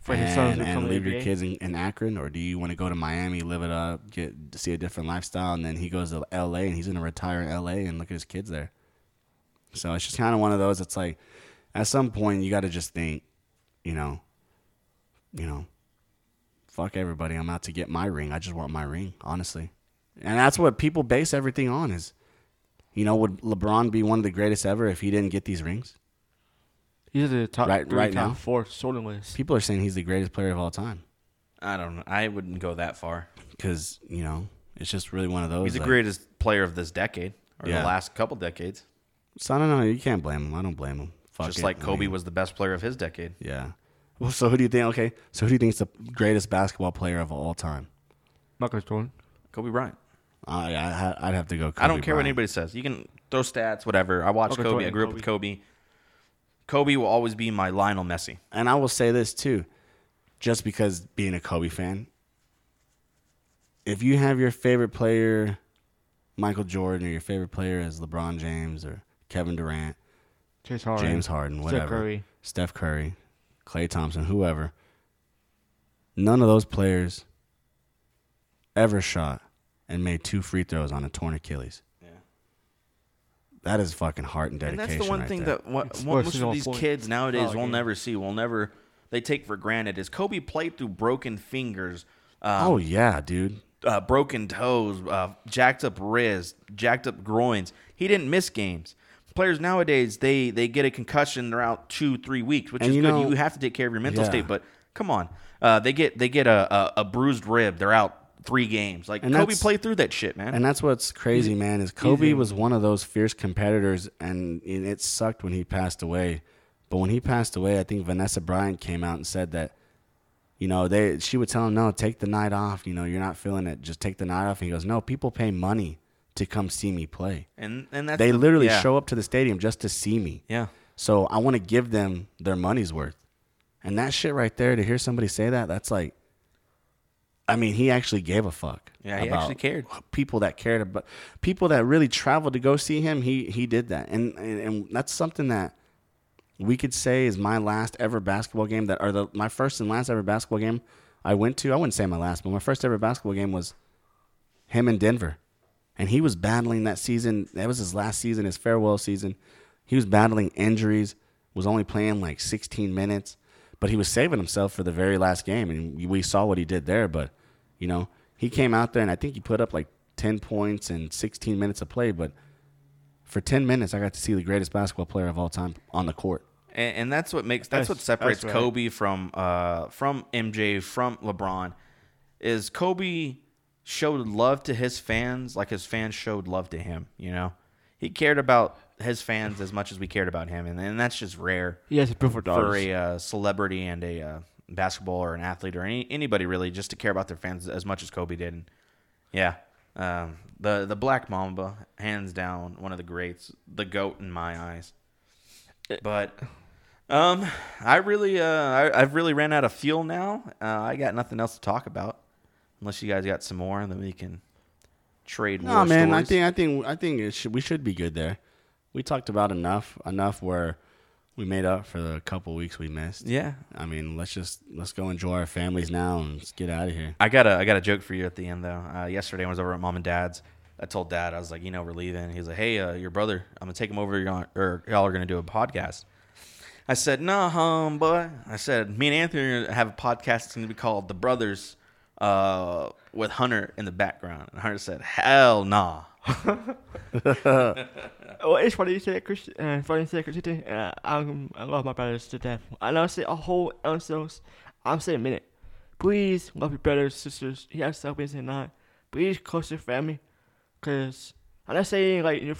For his sons and, and leave your kids in, in Akron, or do you want to go to Miami, live it up, get see a different lifestyle, and then he goes to L.A. and he's going to retire in L.A. and look at his kids there. So it's just kind of one of those. It's like at some point you got to just think, you know, you know, fuck everybody. I'm out to get my ring. I just want my ring, honestly. And that's what people base everything on is, you know, would LeBron be one of the greatest ever if he didn't get these rings? He's the top Right- three, right top now? four sorting list. People are saying he's the greatest player of all time I don't know I wouldn't go that far because, you know, it's just really one of those. he's the like- greatest player of this decade or Yeah. the last couple decades So I don't know. You can't blame him. I don't blame him. Fuck just it. like I Kobe mean, was the best player of his decade. Yeah. Well, so who do you think? Okay, so who do you think is the greatest basketball player of all time? Michael Jordan. Kobe Bryant. I, I I'd have to go. Kobe I don't care what anybody says. You can throw stats, whatever. I watched Okay, Kobe. I Jordan, grew up with Kobe. Kobe will always be my Lionel Messi. And I will say this too, just because being a Kobe fan, if you have your favorite player, Michael Jordan, or your favorite player is LeBron James or Kevin Durant, James Harden. James Harden, Steph whatever, Curry. Steph Curry, Klay Thompson, whoever, none of those players ever shot and made two free throws on a torn Achilles. Yeah. That is fucking heart and dedication. And that's the one right thing there. that what, what most of these point. kids nowadays Oh, will yeah. never see, will never they take for granted is Kobe played through broken fingers, um, Oh yeah, dude. uh, broken toes, uh, jacked up wrists, jacked up groins. He didn't miss games. Players nowadays they they get a concussion, they're out two three weeks, which And is you good. know- you have to take care of your mental Yeah. state, but come on, uh, they get they get a, a, a bruised rib, they're out three games. Like And Kobe played through that shit, man. And that's what's crazy, man, is Kobe easy. was one of those fierce competitors, and and it sucked when he passed away. But when he passed away, I think Vanessa Bryant came out and said that, you know, they she would tell him, no, take the night off. You know, you're not feeling it. Just take the night off. And he goes, no, people pay money to come see me play. and and that's They the- literally yeah. show up to the stadium just to see me. Yeah. So I want to give them their money's worth. And that shit right there, to hear somebody say that, that's like, I mean, he actually gave a fuck. Yeah, he actually cared. People that cared about, people that really traveled to go see him, he he did that. And, and, and that's something that we could say is my last ever basketball game that, are the, my first and last ever basketball game I went to. I wouldn't say my last, but my first ever basketball game was him in Denver. And he was battling that season. That was his last season, his farewell season. He was battling injuries, was only playing like 16 minutes, but he was saving himself for the very last game. And we saw what he did there. But, you know, he came out there and I think he put up like 10 points and 16 minutes of play. But for 10 minutes, I got to see the greatest basketball player of all time on the court. and, and that's what makes that's, That's- what separates that's right. Kobe from uh from MJ from LeBron is Kobe showed love to his fans like his fans showed love to him. You know, he cared about his fans as much as we cared about him, and, and that's just rare He has a for a uh, celebrity and a uh, basketball or an athlete or any anybody really just to care about their fans as much as Kobe did. And yeah, um, the the Black Mamba, hands down, one of the greats, the goat in my eyes. But um, I really uh, I, I've really ran out of fuel now. Uh, I got nothing else to talk about, unless you guys got some more, and then we can trade. No, man. I think I think I think it should, we should be good there. We talked about enough enough where we made up for the couple weeks we missed. Yeah. I mean, let's just let's go enjoy our families now and let's get out of here. I got a I got a joke for you at the end though. Uh, yesterday I was over at mom and dad's. I told dad I was like, you know, we're leaving. He was like, hey, uh, your brother, I'm gonna take him over. Gonna, or y'all are gonna do a podcast. I said, nah, hum, boy. I said, me and Anthony are gonna have a podcast. It's gonna be called The Brothers, uh, with Hunter in the background. And Hunter said, hell nah. [laughs] Well, it's funny you say Christian. Uh, funny you say Christian. Uh, I'm, I love my brothers to death. I know I say a whole episodes. I'm saying a minute. Please love your brothers, sisters. You have siblings and not. Please close to your family. Cause I'm not saying like your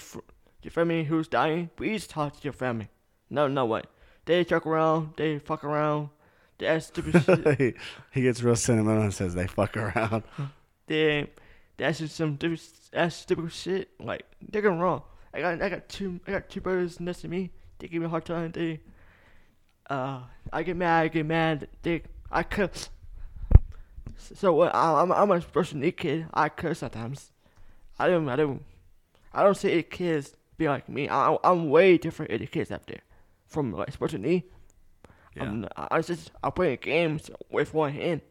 your family who's dying. Please talk to your family. No, no way. They joke around. They fuck around. Stupid shit. [laughs] he, he gets real sentimental and says they fuck around. [laughs] They that's just some stupid, ask stupid shit. Like they're going wrong. I got I got two I got two brothers next to me. They give me a hard time. They uh I get mad. I get mad. They I curse. So what? I, I'm I'm a special kid. I curse sometimes. I don't I don't I don't say kids be like me. I I'm way different than the kids out there from like special need. Yeah. I just I play games with one hand.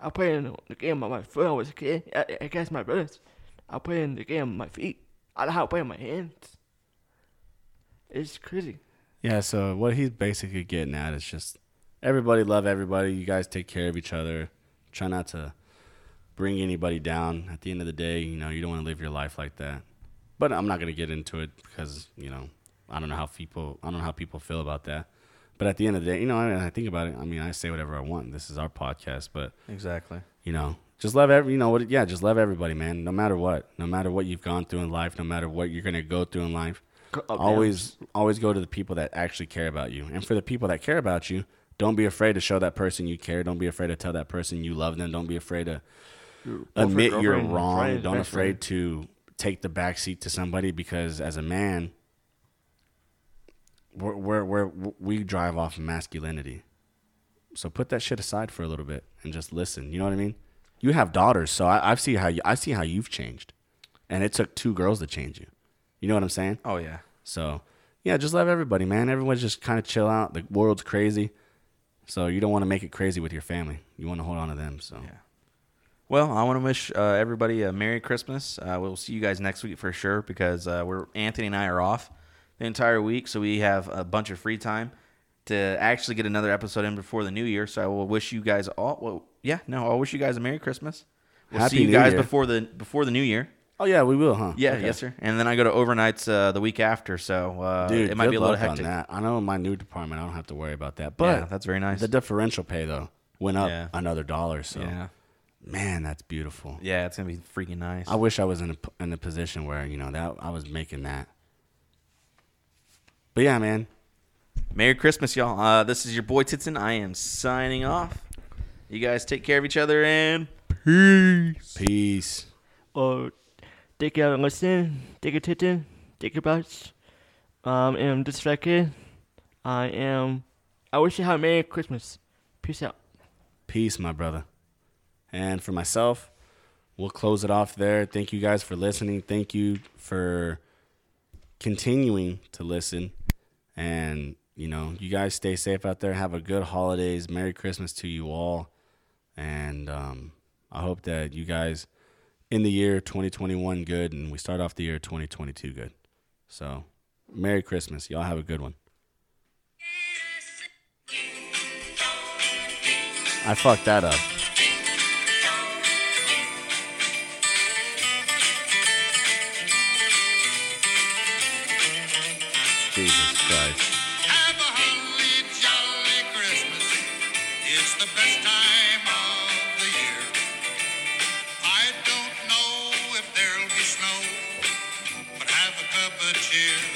I play in the game on my foot I was a kid against my brothers. I play in the game on my feet. I know how to play with my hands. It's crazy. Yeah, so what he's basically getting at is just everybody love everybody. You guys take care of each other. Try not to bring anybody down. At the end of the day, you know, you don't want to live your life like that. But I'm not going to get into it because, you know, I don't know how people I don't know how people feel about that. But at the end of the day, you know, I, I think about it. I mean, I say whatever I want. This is our podcast, but Exactly. you know, just love every, you know, what, yeah, just love everybody, man. No matter what, no matter what you've gone through in life, no matter what you're gonna go through in life, always, always go to the people that actually care about you. And for the people that care about you, don't be afraid to show that person you care. Don't be afraid to tell that person you love them. Don't be afraid to admit you're wrong. don't afraid to take the back seat to somebody because as a man, we're, we're, we're, we drive off masculinity. So put that shit aside for a little bit and just listen. You know what I mean? You have daughters, so I, I see how you, I see how you've changed, and it took two girls to change you. You know what I'm saying? Oh yeah. So yeah, just love everybody, man. Everyone's just kind of chill out. The world's crazy, so you don't want to make it crazy with your family. You want to hold on to them. So Yeah. Well, I want to wish uh, everybody a Merry Christmas. Uh, we'll see you guys next week for sure because uh, we're Anthony and I are off entire week, so we have a bunch of free time to actually get another episode in before the new year. So I will wish you guys all. Well, yeah, no, I'll wish you guys a Merry Christmas. We'll Happy see you New guys Year. before the before the new year. Oh yeah, we will, huh? Yeah, Okay. yes, sir. And then I go to overnights uh, the week after, so uh, Dude, it might be a little hectic. that. I know in my new department, I don't have to worry about that. But yeah, that's very nice. the differential pay though went up Yeah. another dollar. So yeah, man, that's beautiful. yeah, it's gonna be freaking nice. I wish I was in a p- in a position where you know that I was making that. But yeah, man. Merry Christmas, y'all. Uh, this is your boy Titson. I am signing off. You guys take care of each other and peace. Peace. Or take care and listen. Take a titten. Take a butts. Um, am distracted. I am. I wish you had a Merry Christmas. Peace out. Peace, my brother. And for myself, we'll close it off there. Thank you guys for listening. Thank you for continuing to listen. And, you know, you guys stay safe out there. Have a good holidays. Merry Christmas to you all. And um, I hope that you guys in the year 2021 good and we start off the year 2022 good. So, Merry Christmas. Y'all have a good one. I fucked that up. Jesus Christ. Have a holly jolly Christmas. It's the best time of the year. I don't know if there'll be snow, but have a cup of cheer.